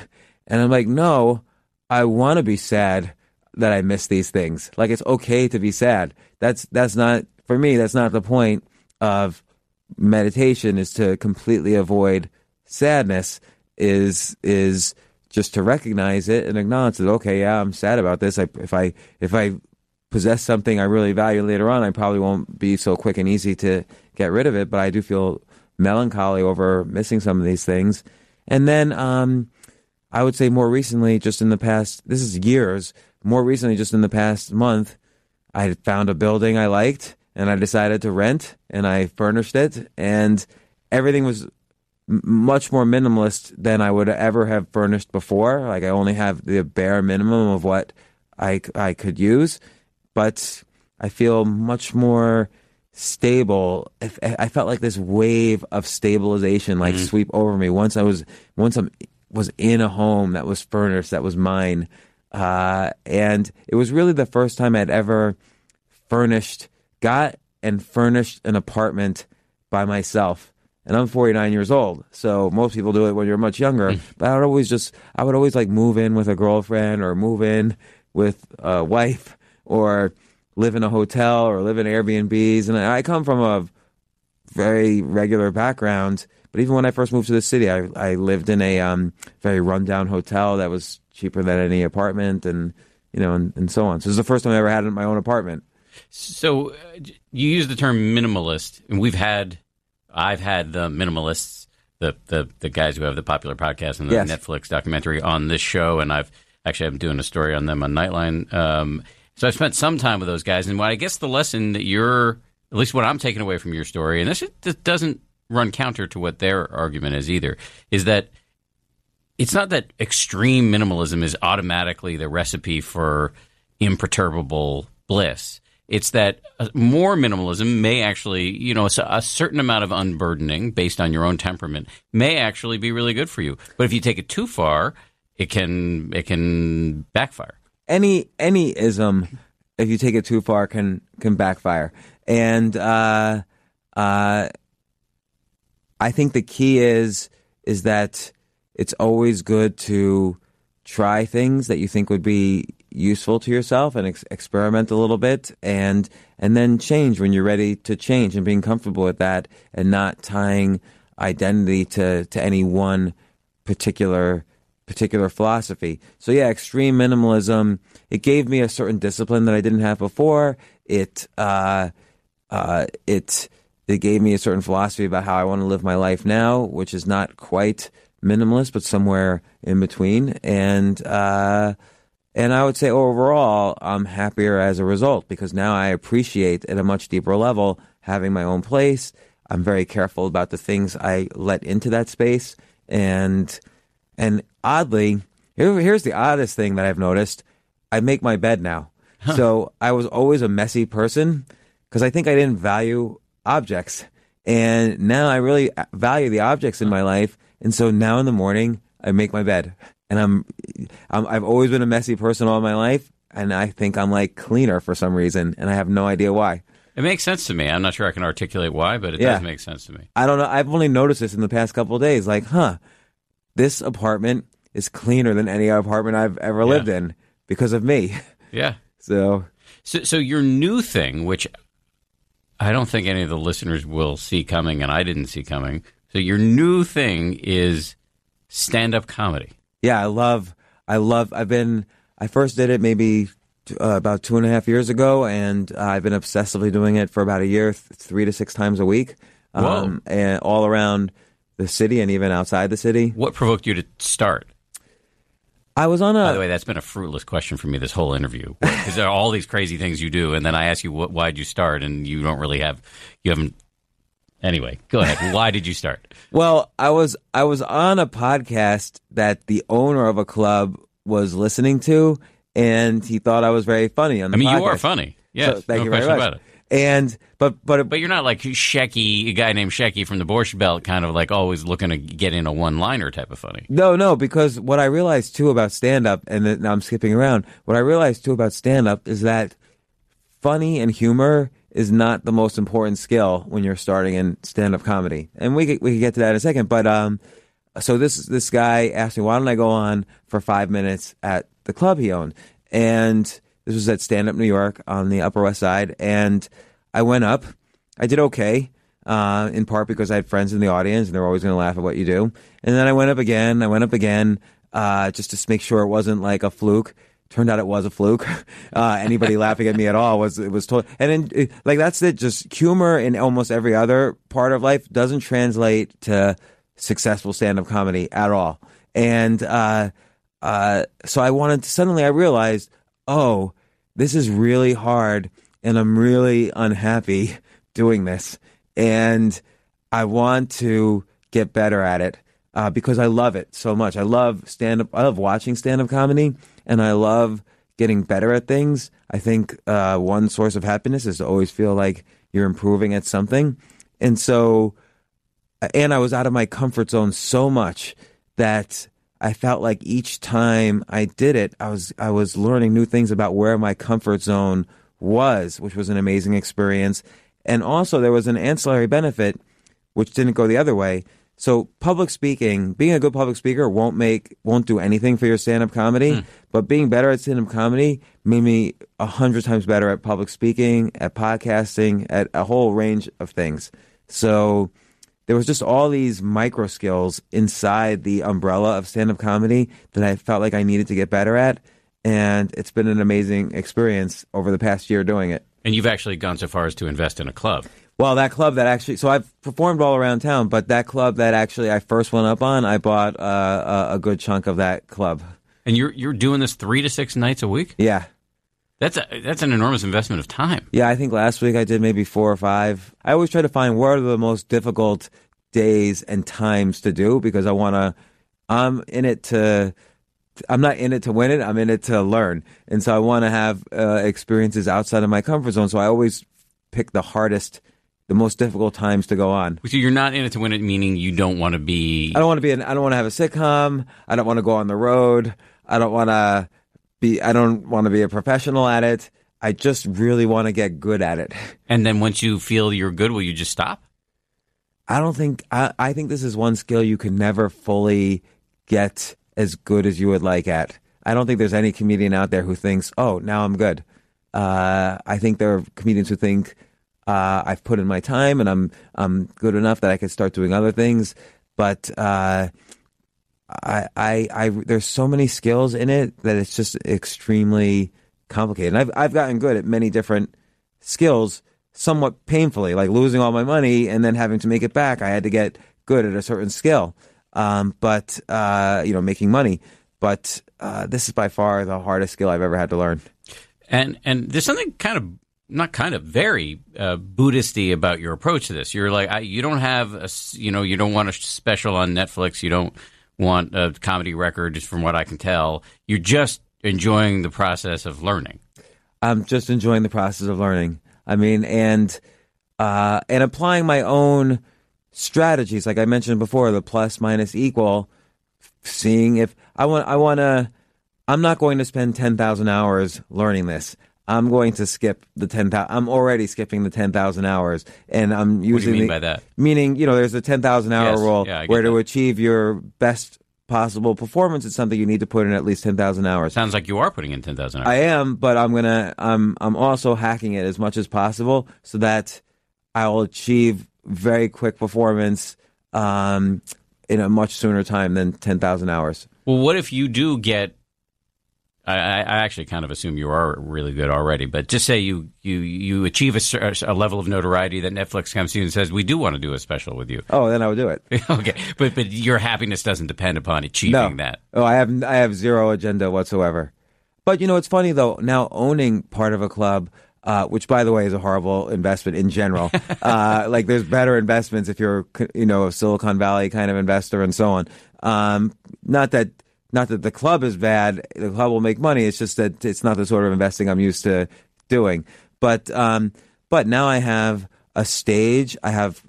And I'm like, "No, I want to be sad that I miss these things. Like it's okay to be sad. That's that's not for me. That's not the point of meditation. Is to completely avoid sadness. Is is just to recognize it and acknowledge that. Okay, yeah, I'm sad about this. I, if I if I possess something I really value later on, I probably won't be so quick and easy to get rid of it. But I do feel melancholy over missing some of these things. And then um, I would say more recently, just in the past, this is years, more recently, just in the past month, I found a building I liked and I decided to rent and I furnished it and everything was much more minimalist than I would ever have furnished before. Like I only have the bare minimum of what I, I could use, but I feel much more stable. I, I felt like this wave of stabilization like sweep over me once I was once I was in a home that was furnished that was mine, uh, and it was really the first time I'd ever furnished, got and furnished an apartment by myself. And I'm 49 years old, so most people do it when you're much younger. But I would always just, I would always like move in with a girlfriend or move in with a wife or live in a hotel or live in Airbnbs. And I come from a very regular background. But even when I first moved to the city, I, I lived in a um, very rundown hotel that was cheaper than any apartment, and you know, and, and so on. So this is the first time I ever had in my own apartment. So uh, you use the term minimalist, and we've had, I've had the minimalists, the the, the guys who have the popular podcast and the Yes. Netflix documentary on this show, and I've actually I'm doing a story on them on Nightline. Um, so I've spent some time with those guys, and what I guess the lesson that you're, at least what I'm taking away from your story, and this, this doesn't run counter to what their argument is either, is that it's not that extreme minimalism is automatically the recipe for imperturbable bliss. It's that uh, more minimalism may actually, you know, a certain amount of unburdening based on your own temperament may actually be really good for you. But if you take it too far, it can it can backfire. any any ism, if you take it too far, can can backfire. And uh, uh, I think the key is is that it's always good to try things that you think would be useful to yourself and ex- experiment a little bit and and then change when you're ready to change and being comfortable with that and not tying identity to to any one particular particular philosophy. So yeah, extreme minimalism. It gave me a certain discipline that I didn't have before. It uh, uh, it it gave me a certain philosophy about how I want to live my life now, which is not quite minimalist, but somewhere in between. And uh, and I would say overall, I'm happier as a result because now I appreciate at a much deeper level having my own place. I'm very careful about the things I let into that space, and and oddly, here, here's the oddest thing that I've noticed: I make my bed now. So I was always a messy person because I think I didn't value objects, and now I really value the objects in my life. And so now in the morning, I make my bed, and I'm, I'm I've always been a messy person all my life, and I think I'm like cleaner for some reason, and I have no idea why. It makes sense to me. I'm not sure I can articulate why, but it Yeah. does make sense to me. I don't know. I've only noticed this in the past couple of days. Like, huh, this apartment is cleaner than any apartment I've ever lived in. because of me. Yeah. So So, so your new thing, which I don't think any of the listeners will see coming, and I didn't see coming. So your new thing is stand-up comedy. Yeah, I love, I love. I've been. I first did it maybe uh, about two and a half years ago, and uh, I've been obsessively doing it for about a year, th- three to six times a week, um, and all around the city and even outside the city. What provoked you to start? I was on a. By the way, that's been a fruitless question for me this whole interview because there are all these crazy things you do, and then I ask you what, why'd you start, and you don't really have, you haven't. Anyway, go ahead. Why did you start? Well, I was I was on a podcast that the owner of a club was listening to, and he thought I was very funny on the I mean, podcast. you are funny. Yes, So, thank no you very much. And but but But you're not like Shecky, a guy named Shecky from the Borscht Belt, kind of like always looking to get in a one-liner type of funny. No, no, because what I realized too about stand up, and then I'm skipping around, what I realized too about stand up is that funny and humor is not the most important skill when you're starting in stand up comedy. And we could, we could get to that in a second. But um, so this this guy asked me, why don't I go on for five minutes at the club he owned? And this was at Stand Up New York on the Upper West Side. And I went up. I did okay, uh, in part because I had friends in the audience and they're always going to laugh at what you do. And then I went up again. I went up again uh, just to make sure it wasn't like a fluke. Turned out it was a fluke. Uh, anybody laughing at me at all was it was told. And then like that's it. Just humor in almost every other part of life doesn't translate to successful stand up comedy at all. And uh, uh, so I wanted to, suddenly I realized, oh, this is really hard and I'm really unhappy doing this. And I want to get better at it uh, because I love it so much. I love stand up, I love watching stand up comedy and I love getting better at things. I think uh, one source of happiness is to always feel like you're improving at something. And so, and I was out of my comfort zone so much that I felt like each time I did it, I was I was learning new things about where my comfort zone was, which was an amazing experience. And also there was an ancillary benefit which didn't go the other way. So public speaking, being a good public speaker won't make won't do anything for your stand up comedy, hmm. but being better at stand up comedy made me a hundred times better at public speaking, at podcasting, at a whole range of things. So there was just all these micro skills inside the umbrella of stand up comedy that I felt like I needed to get better at. And it's been an amazing experience over the past year doing it. And you've actually gone so far as to invest in a club. Well, that club that actually, so I've performed all around town, but that club that actually I first went up on, I bought uh, a, a good chunk of that club. And you're you're doing this three to six nights a week. Yeah. That's a, that's an enormous investment of time. Yeah, I think last week I did maybe four or five. I always try to find what are the most difficult days and times to do because I want to, I'm in it to, I'm not in it to win it. I'm in it to learn. And so I want to have uh, experiences outside of my comfort zone. So I always pick the hardest, the most difficult times to go on. So you're not in it to win it, meaning you don't want to be. I don't want to be an, I don't want to have a sitcom. I don't want to go on the road. I don't want to be, I don't want to be a professional at it. I just really want to get good at it. And then once you feel you're good, will you just stop? I don't think I, I think this is one skill you can never fully get as good as you would like at. I don't think there's any comedian out there who thinks, "Oh, now I'm good." Uh, I think there are comedians who think uh, I've put in my time and I'm I'm good enough that I can start doing other things. But uh, I, I I there's so many skills in it that it's just extremely complicated. And I've I've gotten good at many different skills somewhat painfully, like losing all my money and then having to make it back. I had to get good at a certain skill, um, but uh, you know, making money. But uh, this is by far the hardest skill I've ever had to learn. And and there's something kind of not kind of very uh, Buddhisty about your approach to this. You're like I, you don't have a you know you don't want a special on Netflix. You don't want a comedy record, just from what I can tell. You're just enjoying the process of learning. I'm just enjoying the process of learning. I mean, and uh, and applying my own strategies, like I mentioned before, the plus minus equal. Seeing if I want, I want to. I'm not going to spend ten thousand hours learning this. I'm going to skip the ten thousand. I'm already skipping the ten thousand hours, and I'm What do you using mean the, by that? Meaning, you know, there's a ten thousand hour Yes, rule yeah, I where to achieve your best possible performance, it's something you need to put in at least ten thousand hours. Sounds like you are putting in 10,000 hours. I am, but I'm gonna I'm I'm also hacking it as much as possible so that I'll achieve very quick performance um, in a much sooner time than ten thousand hours. Well, what if you do get? I, I actually kind of assume you are really good already, but just say you you you achieve a, a level of notoriety that Netflix comes to you and says we do want to do a special with you. Oh, then I would do it. okay, but but your happiness doesn't depend upon achieving No. that. Oh, I have I have zero agenda whatsoever. But you know, it's funny though. Now owning part of a club, uh, which by the way is a horrible investment in general. uh, like there's better investments if you're you know a Silicon Valley kind of investor and so on. Um, not that not that the club is bad. The club will make money. It's just that it's not the sort of investing I'm used to doing. But um, but now I have a stage. I have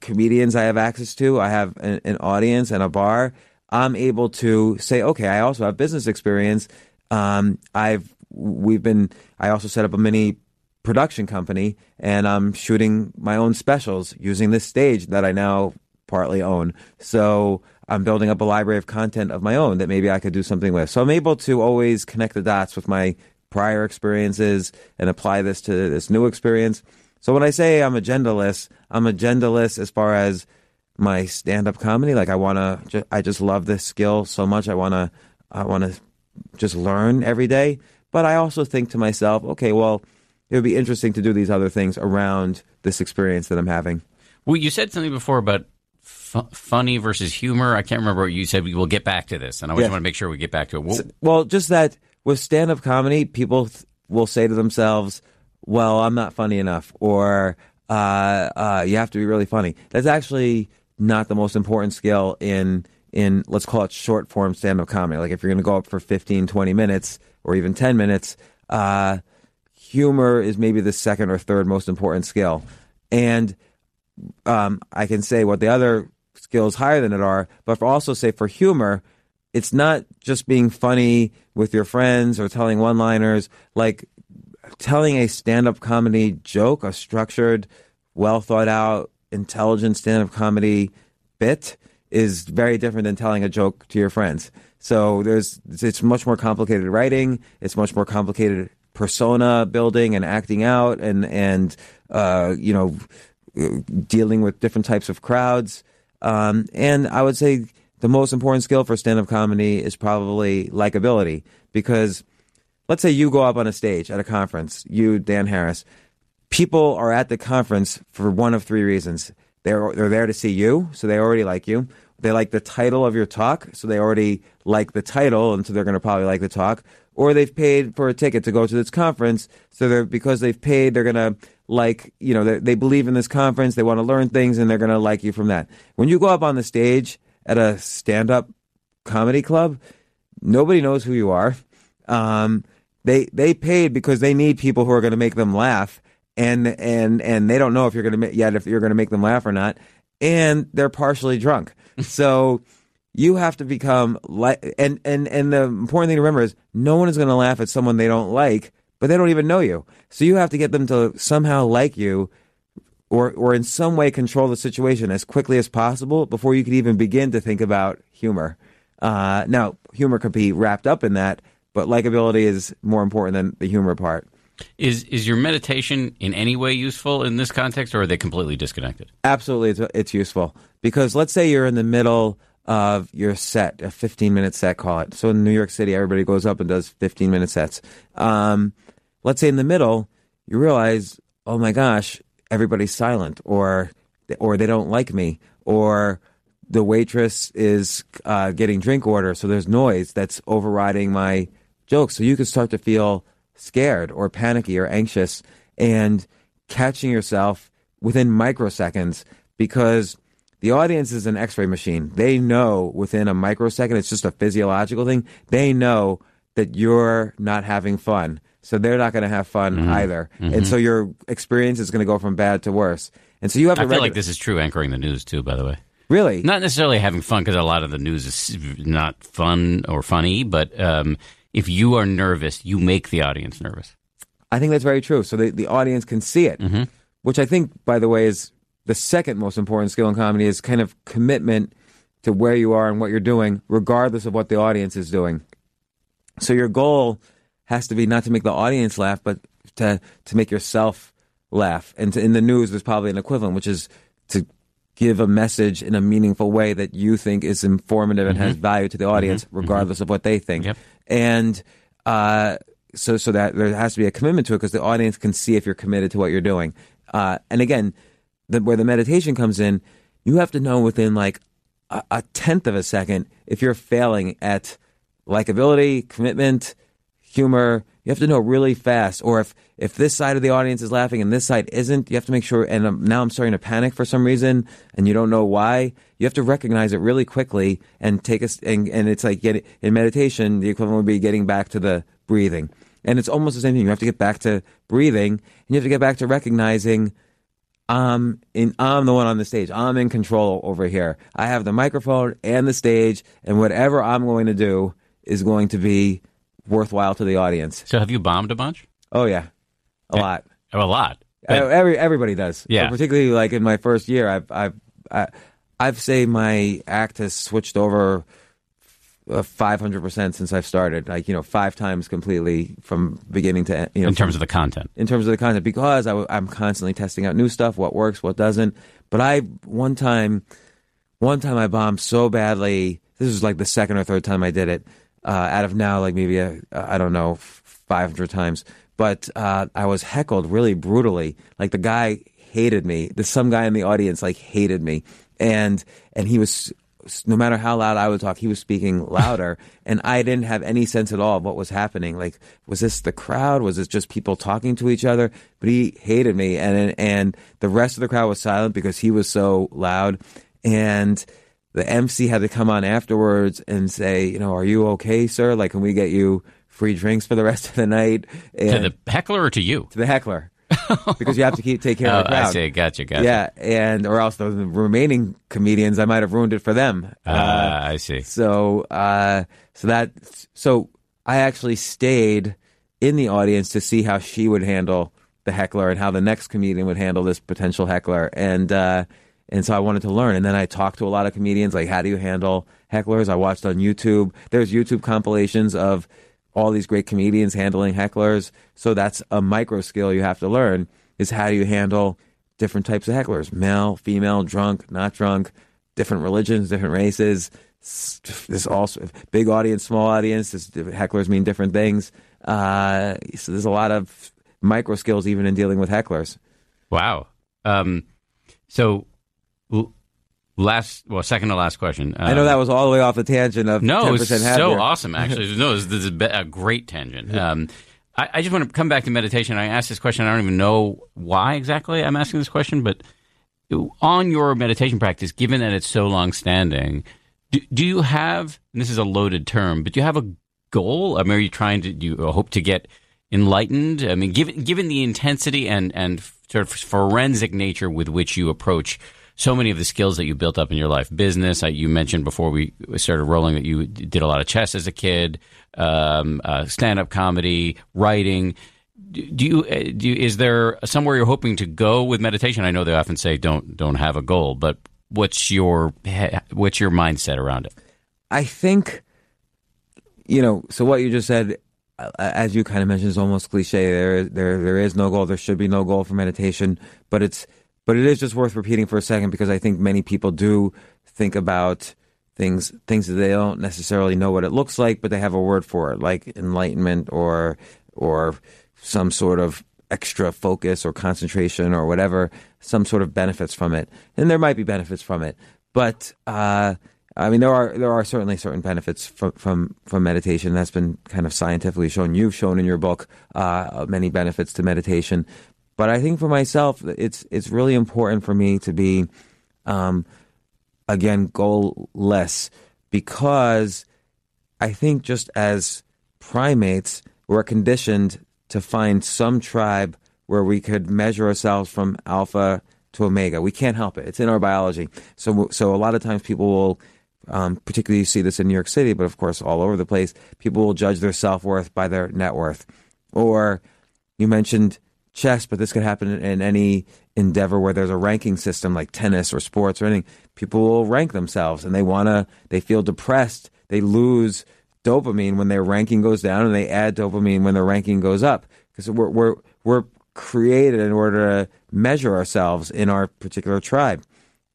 comedians I have access to. I have an, an audience and a bar. I'm able to say, okay, I also have business experience. Um, I've we've been. I also set up a mini production company, and I'm shooting my own specials using this stage that I now partly own. So I'm building up a library of content of my own that maybe I could do something with. So I'm able to always connect the dots with my prior experiences and apply this to this new experience. So when I say I'm agendaless, I'm agendaless as far as my stand-up comedy. Like I want to, I just love this skill so much. I want to, I want to just learn every day. But I also think to myself, okay, well, it would be interesting to do these other things around this experience that I'm having. Well, you said something before about fu- funny versus humor. I can't remember what you said. We will get back to this, and I Yes. want to make sure we get back to it. Well, Well, just that with stand-up comedy, people th- will say to themselves, "Well, I'm not funny enough," or uh, uh, "You have to be really funny." That's actually not the most important skill in in let's call it short form stand-up comedy. Like if you're going to go up for 15, 20 minutes, or even 10 minutes, uh, humor is maybe the second or third most important skill, and um, I can say what the other skills higher than it are, but for also say for humor, it's not just being funny with your friends or telling one liners. Like telling a stand up comedy joke, a structured, well thought out, intelligent stand up comedy bit is very different than telling a joke to your friends. So there's it's much more complicated writing, it's much more complicated persona building and acting out and and uh, you know dealing with different types of crowds. Um, and I would say the most important skill for stand up comedy is probably likability because let's say you go up on a stage at a conference, you, Dan Harris, people are at the conference for one of three reasons. They're, they're there to see you, so they already like you. They like the title of your talk, so they already like the title, and so they're going to probably like the talk. Or they've paid for a ticket to go to this conference, so they're because they've paid, they're going to like you know they, they believe in this conference, they want to learn things, and they're going to like you from that. When you go up on the stage at a stand-up comedy club, nobody knows who you are. Um, they they paid because they need people who are going to make them laugh, and and and they don't know if you're going to yet if you're going to make them laugh or not, and they're partially drunk. so you have to become like and and and the important thing to remember is no one is going to laugh at someone they don't like, but they don't even know you. So you have to get them to somehow like you or or in some way control the situation as quickly as possible before you could even begin to think about humor. Uh, now, humor could be wrapped up in that, but likability is more important than the humor part. is is your meditation in any way useful in this context, or are they completely disconnected? Absolutely, it's, it's useful because let's say you're in the middle of your set, a 15 minute set, call it. So in New York City, everybody goes up and does 15 minute sets. Um, let's say in the middle, you realize, oh my gosh, everybody's silent, or or they don't like me, or the waitress is uh, getting drink order, so there's noise that's overriding my jokes. So you can start to feel scared or panicky or anxious, and catching yourself within microseconds because the audience is an x-ray machine. They know within a microsecond, it's just a physiological thing. They know that you're not having fun. So they're not going to have fun Mm-hmm. either. And so your experience is going to go from bad to worse. And so you have I to feel regu- like this is true anchoring the news too. By the way, really not necessarily having fun because a lot of the news is not fun or funny, but um, if you are nervous, you make the audience nervous. I think that's very true. So the, the audience can see it, Mm-hmm. which I think, by the way, is the second most important skill in comedy is kind of commitment to where you are and what you're doing, regardless of what the audience is doing. So your goal has to be not to make the audience laugh, but to to make yourself laugh. And to, in the news, there's probably an equivalent, which is to give a message in a meaningful way that you think is informative and has value to the audience, regardless of what they think. Yep. And uh, so, so that there has to be a commitment to it because the audience can see if you're committed to what you're doing. Uh, and again, the, where the meditation comes in, you have to know within like a, a tenth of a second if you're failing at likability, commitment, humor. You have to know really fast. Or if if this side of the audience is laughing and this side isn't, you have to make sure. And um, now I'm starting to panic for some reason, and you don't know why. You have to recognize it really quickly and take us. And, and it's like getting in meditation, the equivalent would be getting back to the breathing. And it's almost the same thing. You have to get back to breathing, and you have to get back to recognizing. I'm in. I'm the one on the stage. I'm in control over here. I have the microphone and the stage, and whatever I'm going to do is going to be worthwhile to the audience. So have you bombed a bunch? Oh yeah, a lot. Oh, a lot. Uh, Every everybody does. Yeah. But particularly like in my first year, I've I've I, I've say my act has switched over five hundred percent since I've started. Like you know, five times completely from beginning to end. You know, in terms of the content. in terms of the content because I, am constantly testing out new stuff, what works, what doesn't. But I one time, one time I bombed so badly. This was like the second or third time I did it. Uh, out of now, like maybe a, I don't know, 500 times. But uh, I was heckled really brutally. Like the guy hated me. The some guy in the audience like hated me, and and he was no matter how loud I would talk, he was speaking louder, and I didn't have any sense at all of what was happening. Like, was this the crowd? Was this just people talking to each other? But he hated me, and and the rest of the crowd was silent because he was so loud, and the MC had to come on afterwards and say, you know, are you okay, sir? Like, can we get you free drinks for the rest of the night? To the heckler or to you? to the heckler. because you have to keep take care Oh, of the crowd. I see. Gotcha. Gotcha. Yeah, and or else the remaining comedians, I might have ruined it for them. Uh, I see. So, uh, so that, so I actually stayed in the audience to see how she would handle the heckler and how the next comedian would handle this potential heckler, and uh, and so I wanted to learn. And then I talked to a lot of comedians, like how do you handle hecklers? I watched on YouTube. There's YouTube compilations of all these great comedians handling hecklers. So that's a micro skill you have to learn is how do you handle different types of hecklers, male, female, drunk, not drunk, different religions, different races. S- There's also big audience, small audience. There's, hecklers mean different things. Uh, so there's a lot of micro skills even in dealing with hecklers. Wow. Um, so, last, well, second to last question. I know that was all the way off the tangent of No, 10% it's so awesome. Actually, no, this, this is a great tangent. Um, I, I just want to come back to meditation. I asked this question. I don't even know why exactly I'm asking this question, but on your meditation practice, given that it's so long standing, do, do you have? And this is a loaded term, but do you have a goal? I mean, are you trying to? Do you hope to get enlightened? I mean, given given the intensity and and sort of forensic nature with which you approach so many of the skills that you built up in your life, business. Uh, you mentioned before we started rolling that you did a lot of chess as a kid, um, uh, stand up comedy, writing. Do you, uh, do you, is there somewhere you're hoping to go with meditation? I know they often say don't don't have a goal, but what's your what's your mindset around it? I think, you know, so what you just said, uh, as you kind of mentioned, is almost cliche. There, there, there is no goal. There should be no goal for meditation, but it's, but it is just worth repeating for a second because I think many people do think about things, things that they don't necessarily know what it looks like, but they have a word for it, like enlightenment or, or some sort of extra focus or concentration or whatever, some sort of benefits from it. And there might be benefits from it, but, uh, I mean, there are there are certainly certain benefits from from, from meditation. That's been kind of scientifically shown. You've shown in your book uh, many benefits to meditation, but I think for myself, it's it's really important for me to be, um, again, goal-less because I think just as primates, we're conditioned to find some tribe where we could measure ourselves from alpha to omega. We can't help it; it's in our biology. So, so a lot of times people will um, particularly, you see this in New York City, but of course, all over the place. People will judge their self worth by their net worth. Or you mentioned chess, but this could happen in any endeavor where there's a ranking system like tennis or sports or anything, people will rank themselves and they want to, they feel depressed. They lose dopamine when their ranking goes down and they add dopamine when their ranking goes up because we're, we're, we're created in order to measure ourselves in our particular tribe.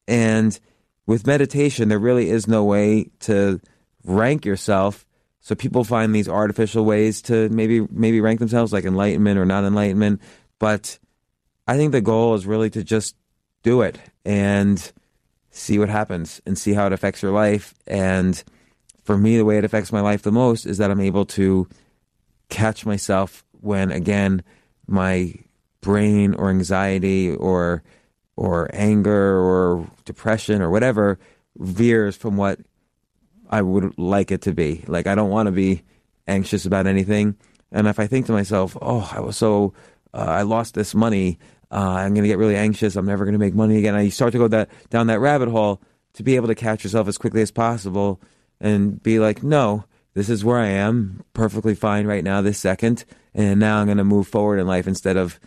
And with meditation, there really is no way to rank yourself. So people find these artificial ways to maybe maybe rank themselves, like enlightenment or not enlightenment. But I think the goal is really to just do it and see what happens and see how it affects your life. And for me, the way it affects my life the most is that I'm able to catch myself when, again, my brain or anxiety or or anger or depression or whatever veers from what I would like it to be. Like I don't want to be anxious about anything. And if I think to myself, "Oh, I was so uh, I lost this money. Uh, I'm going to get really anxious. I'm never going to make money again." And you start to go that down that rabbit hole to be able to catch yourself as quickly as possible and be like, "No, this is where I am, perfectly fine right now, this second, and now I'm going to move forward in life instead of,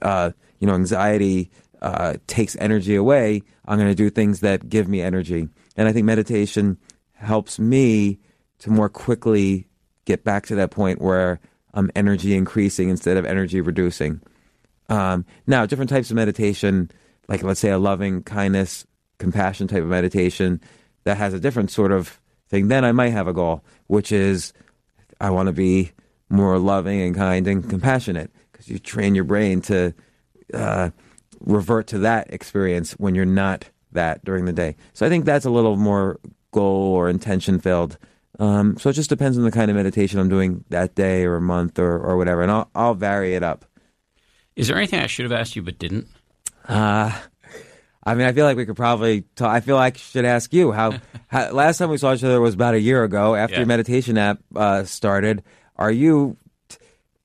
uh, you know, anxiety uh, takes energy away. I'm going to do things that give me energy, and I think meditation helps me to more quickly get back to that point where I'm energy increasing instead of energy reducing. Um, now, different types of meditation, like let's say a loving kindness, compassion type of meditation, that has a different sort of thing. Then I might have a goal, which is I want to be more loving and kind and compassionate because you train your brain to uh, revert to that experience when you're not that during the day. So I think that's a little more goal or intention filled. Um, so it just depends on the kind of meditation I'm doing that day or month or, or whatever, and I'll, I'll vary it up. Is there anything I should have asked you but didn't? Uh, I mean, I feel like we could probably. Talk, I feel like I should ask you how, how. Last time we saw each other was about a year ago after Yeah. your meditation app uh, started. Are you,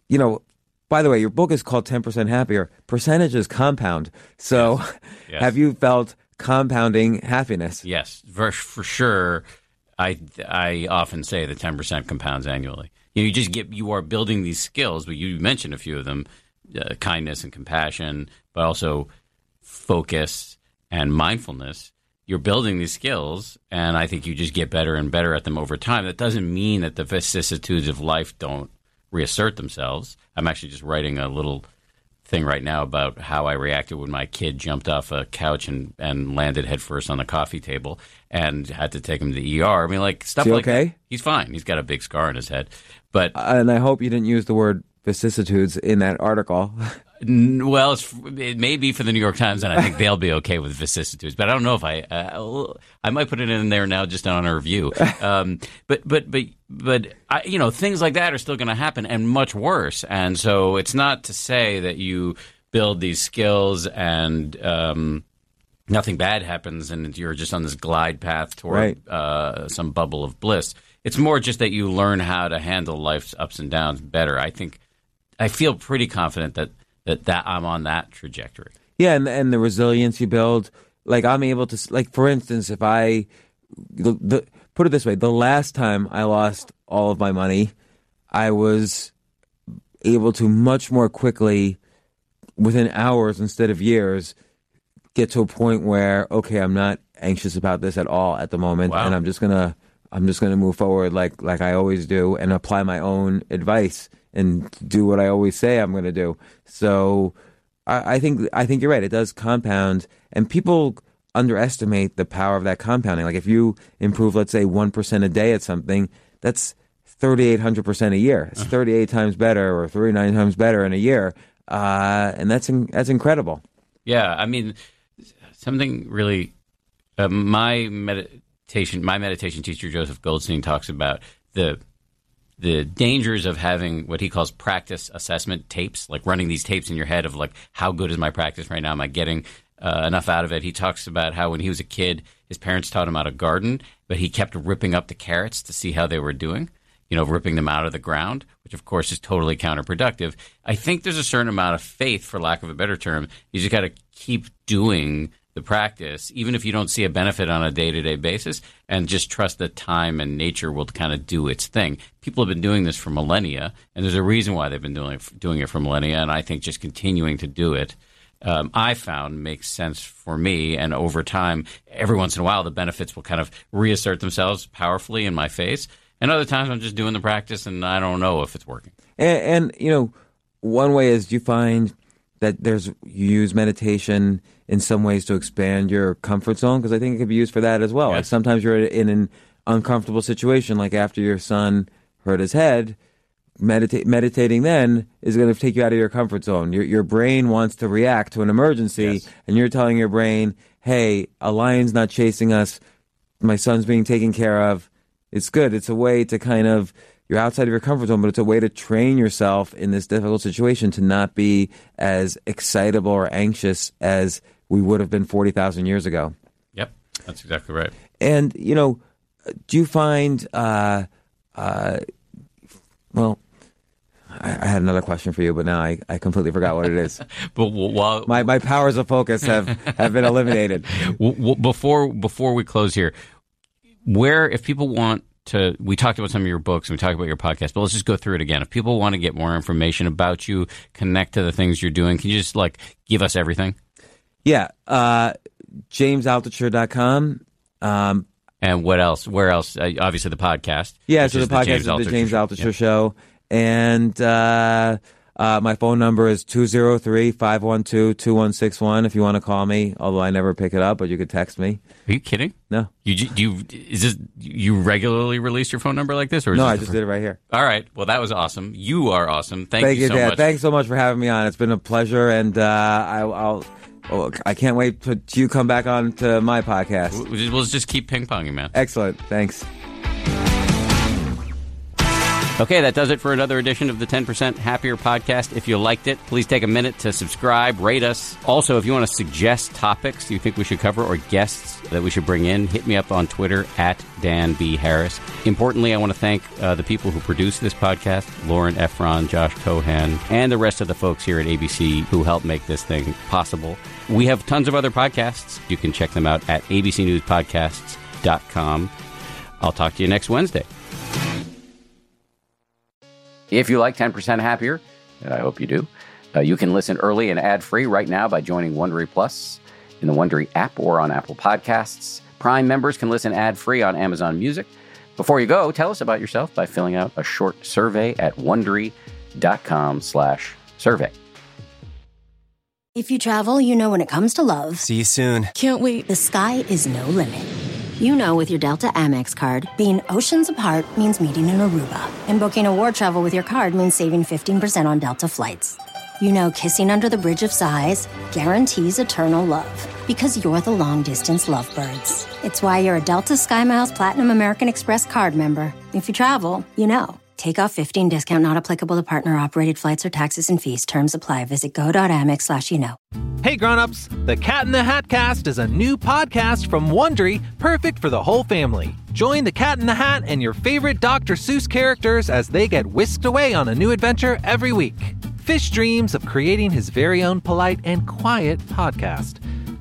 you know? By the way, your book is called Ten Percent Happier. Percentages compound. So, Yes. have you felt compounding happiness? Yes, for, for sure. I I often say that ten percent compounds annually. You, know, you just get you are building these skills, but you mentioned a few of them: uh, kindness and compassion, but also focus and mindfulness. You're building these skills, and I think you just get better and better at them over time. That doesn't mean that the vicissitudes of life don't reassert themselves. I'm actually just writing a little thing right now about how I reacted when my kid jumped off a couch and, and landed headfirst on the coffee table and had to take him to the ER. I mean, like stuff like okay? that. He's fine. He's got a big scar on his head, but And I hope you didn't use the word vicissitudes in that article. Well, it's, it may be for the New York Times, and I think they'll be okay with vicissitudes. But I don't know if I, uh, I might put it in there now just on a review. Um, but but but but I, you know, things like that are still going to happen, and much worse. And so it's not to say that you build these skills and um, nothing bad happens, and you're just on this glide path toward Right. uh, some bubble of bliss. It's more just that you learn how to handle life's ups and downs better. I think I feel pretty confident that that, that I'm on that trajectory. Yeah, and and the resilience you build. Like I'm able to, like for instance, if I the, the put it this way, the last time I lost all of my money, I was able to much more quickly, within hours instead of years, get to a point where okay, I'm not anxious about this at all at the moment, Wow. and I'm just gonna I'm just gonna move forward like like I always do and apply my own advice and do what I always say I'm gonna do. So I, I think I think you're right. It does compound, and people underestimate the power of that compounding. Like if you improve, let's say one percent a day at something, that's thirty eight hundred percent a year. It's thirty eight times better, or thirty nine times better in a year, uh, and that's in, that's incredible. Yeah, I mean, something really. Uh, my meditation, my meditation teacher Joseph Goldstein talks about the the dangers of having what he calls practice assessment tapes, like running these tapes in your head of like how good is my practice right now? Am I getting uh, enough out of it? He talks about how when he was a kid, his parents taught him how to garden, but he kept ripping up the carrots to see how they were doing. You know, ripping them out of the ground, which of course is totally counterproductive. I think there's a certain amount of faith, for lack of a better term. You just got to keep doing the practice, even if you don't see a benefit on a day to day basis, and just trust that time and nature will kind of do its thing. People have been doing this for millennia, and there's a reason why they've been doing it, doing it for millennia, and I think just continuing to do it um, I found makes sense for me. And over time, every once in a while, the benefits will kind of reassert themselves powerfully in my face. And other times, I'm just doing the practice and I don't know if it's working. And, and you know, one way is you find that there's you use meditation in some ways to expand your comfort zone because I think it could be used for that as well. Like sometimes you're in an uncomfortable situation, like after your son hurt his head. Medita- meditating then is going to take you out of your comfort zone. Your your brain wants to react to an emergency, Yes. and you're telling your brain, "Hey, a lion's not chasing us. My son's being taken care of. It's good. It's a way to kind of you're outside of your comfort zone, but it's a way to train yourself in this difficult situation to not be as excitable or anxious as we would have been forty thousand years ago. Yep, that's exactly right. And you know, do you find? Uh, uh, well, I, I had another question for you, but now I, I completely forgot what it is. But while my my powers of focus have have been eliminated. before before we close here, where if people want to, we talked about some of your books and we talked about your podcast, but let's just go through it again. If people want to get more information about you, connect to the things you're doing, can you just like give us everything? Yeah, uh, JamesAltucher.com. Um, And what else? Where else? Uh, obviously, the podcast. Yeah, so the podcast James is the Altucher James Altucher Yeah. Show. And uh, uh, my phone number is 203 512 2161 if you want to call me, although I never pick it up, but you could text me. Are you kidding? No. You you is this you regularly release your phone number like this or is No, I just did it right here. All right. Well, that was awesome. You are awesome. Thank, Thank you, so Dad. much. Thanks so much for having me on. It's been a pleasure, and uh, I, I'll. Oh, I can't wait to, to you come back on to my podcast. We'll just keep ping ponging, man. Excellent. Thanks. Okay, that does it for another edition of the 10% Happier podcast. If you liked it, please take a minute to subscribe, rate us. Also, if you want to suggest topics you think we should cover or guests that we should bring in, hit me up on Twitter at Dan B. Harris. Importantly, I want to thank uh, the people who produce this podcast Lauren Efron, Josh Cohan, and the rest of the folks here at ABC who helped make this thing possible. We have tons of other podcasts. You can check them out at abcnewspodcasts.com. I'll talk to you next Wednesday. If you like 10% Happier, and I hope you do, uh, you can listen early and ad free right now by joining Wondery Plus in the Wondery app or on Apple Podcasts. Prime members can listen ad free on Amazon Music. Before you go, tell us about yourself by filling out a short survey at wondery.com slash survey. If you travel, you know when it comes to love, See you soon. Can't wait. the sky is no limit. You know with your Delta Amex card, being oceans apart means meeting in Aruba, and booking a war travel with your card means saving 15% on Delta flights. You know kissing under the bridge of sighs guarantees eternal love because you're the long distance lovebirds. It's why you're a Delta SkyMiles Platinum American Express card member. If you travel, you know. Take off 15 discount not applicable to partner operated flights or taxes and fees. Terms apply. Visit go.amex slash you know. Hey grown-ups, the Cat in the Hat Cast is a new podcast from Wondery, perfect for the whole family. Join the Cat in the Hat and your favorite Dr. Seuss characters as they get whisked away on a new adventure every week. Fish dreams of creating his very own polite and quiet podcast.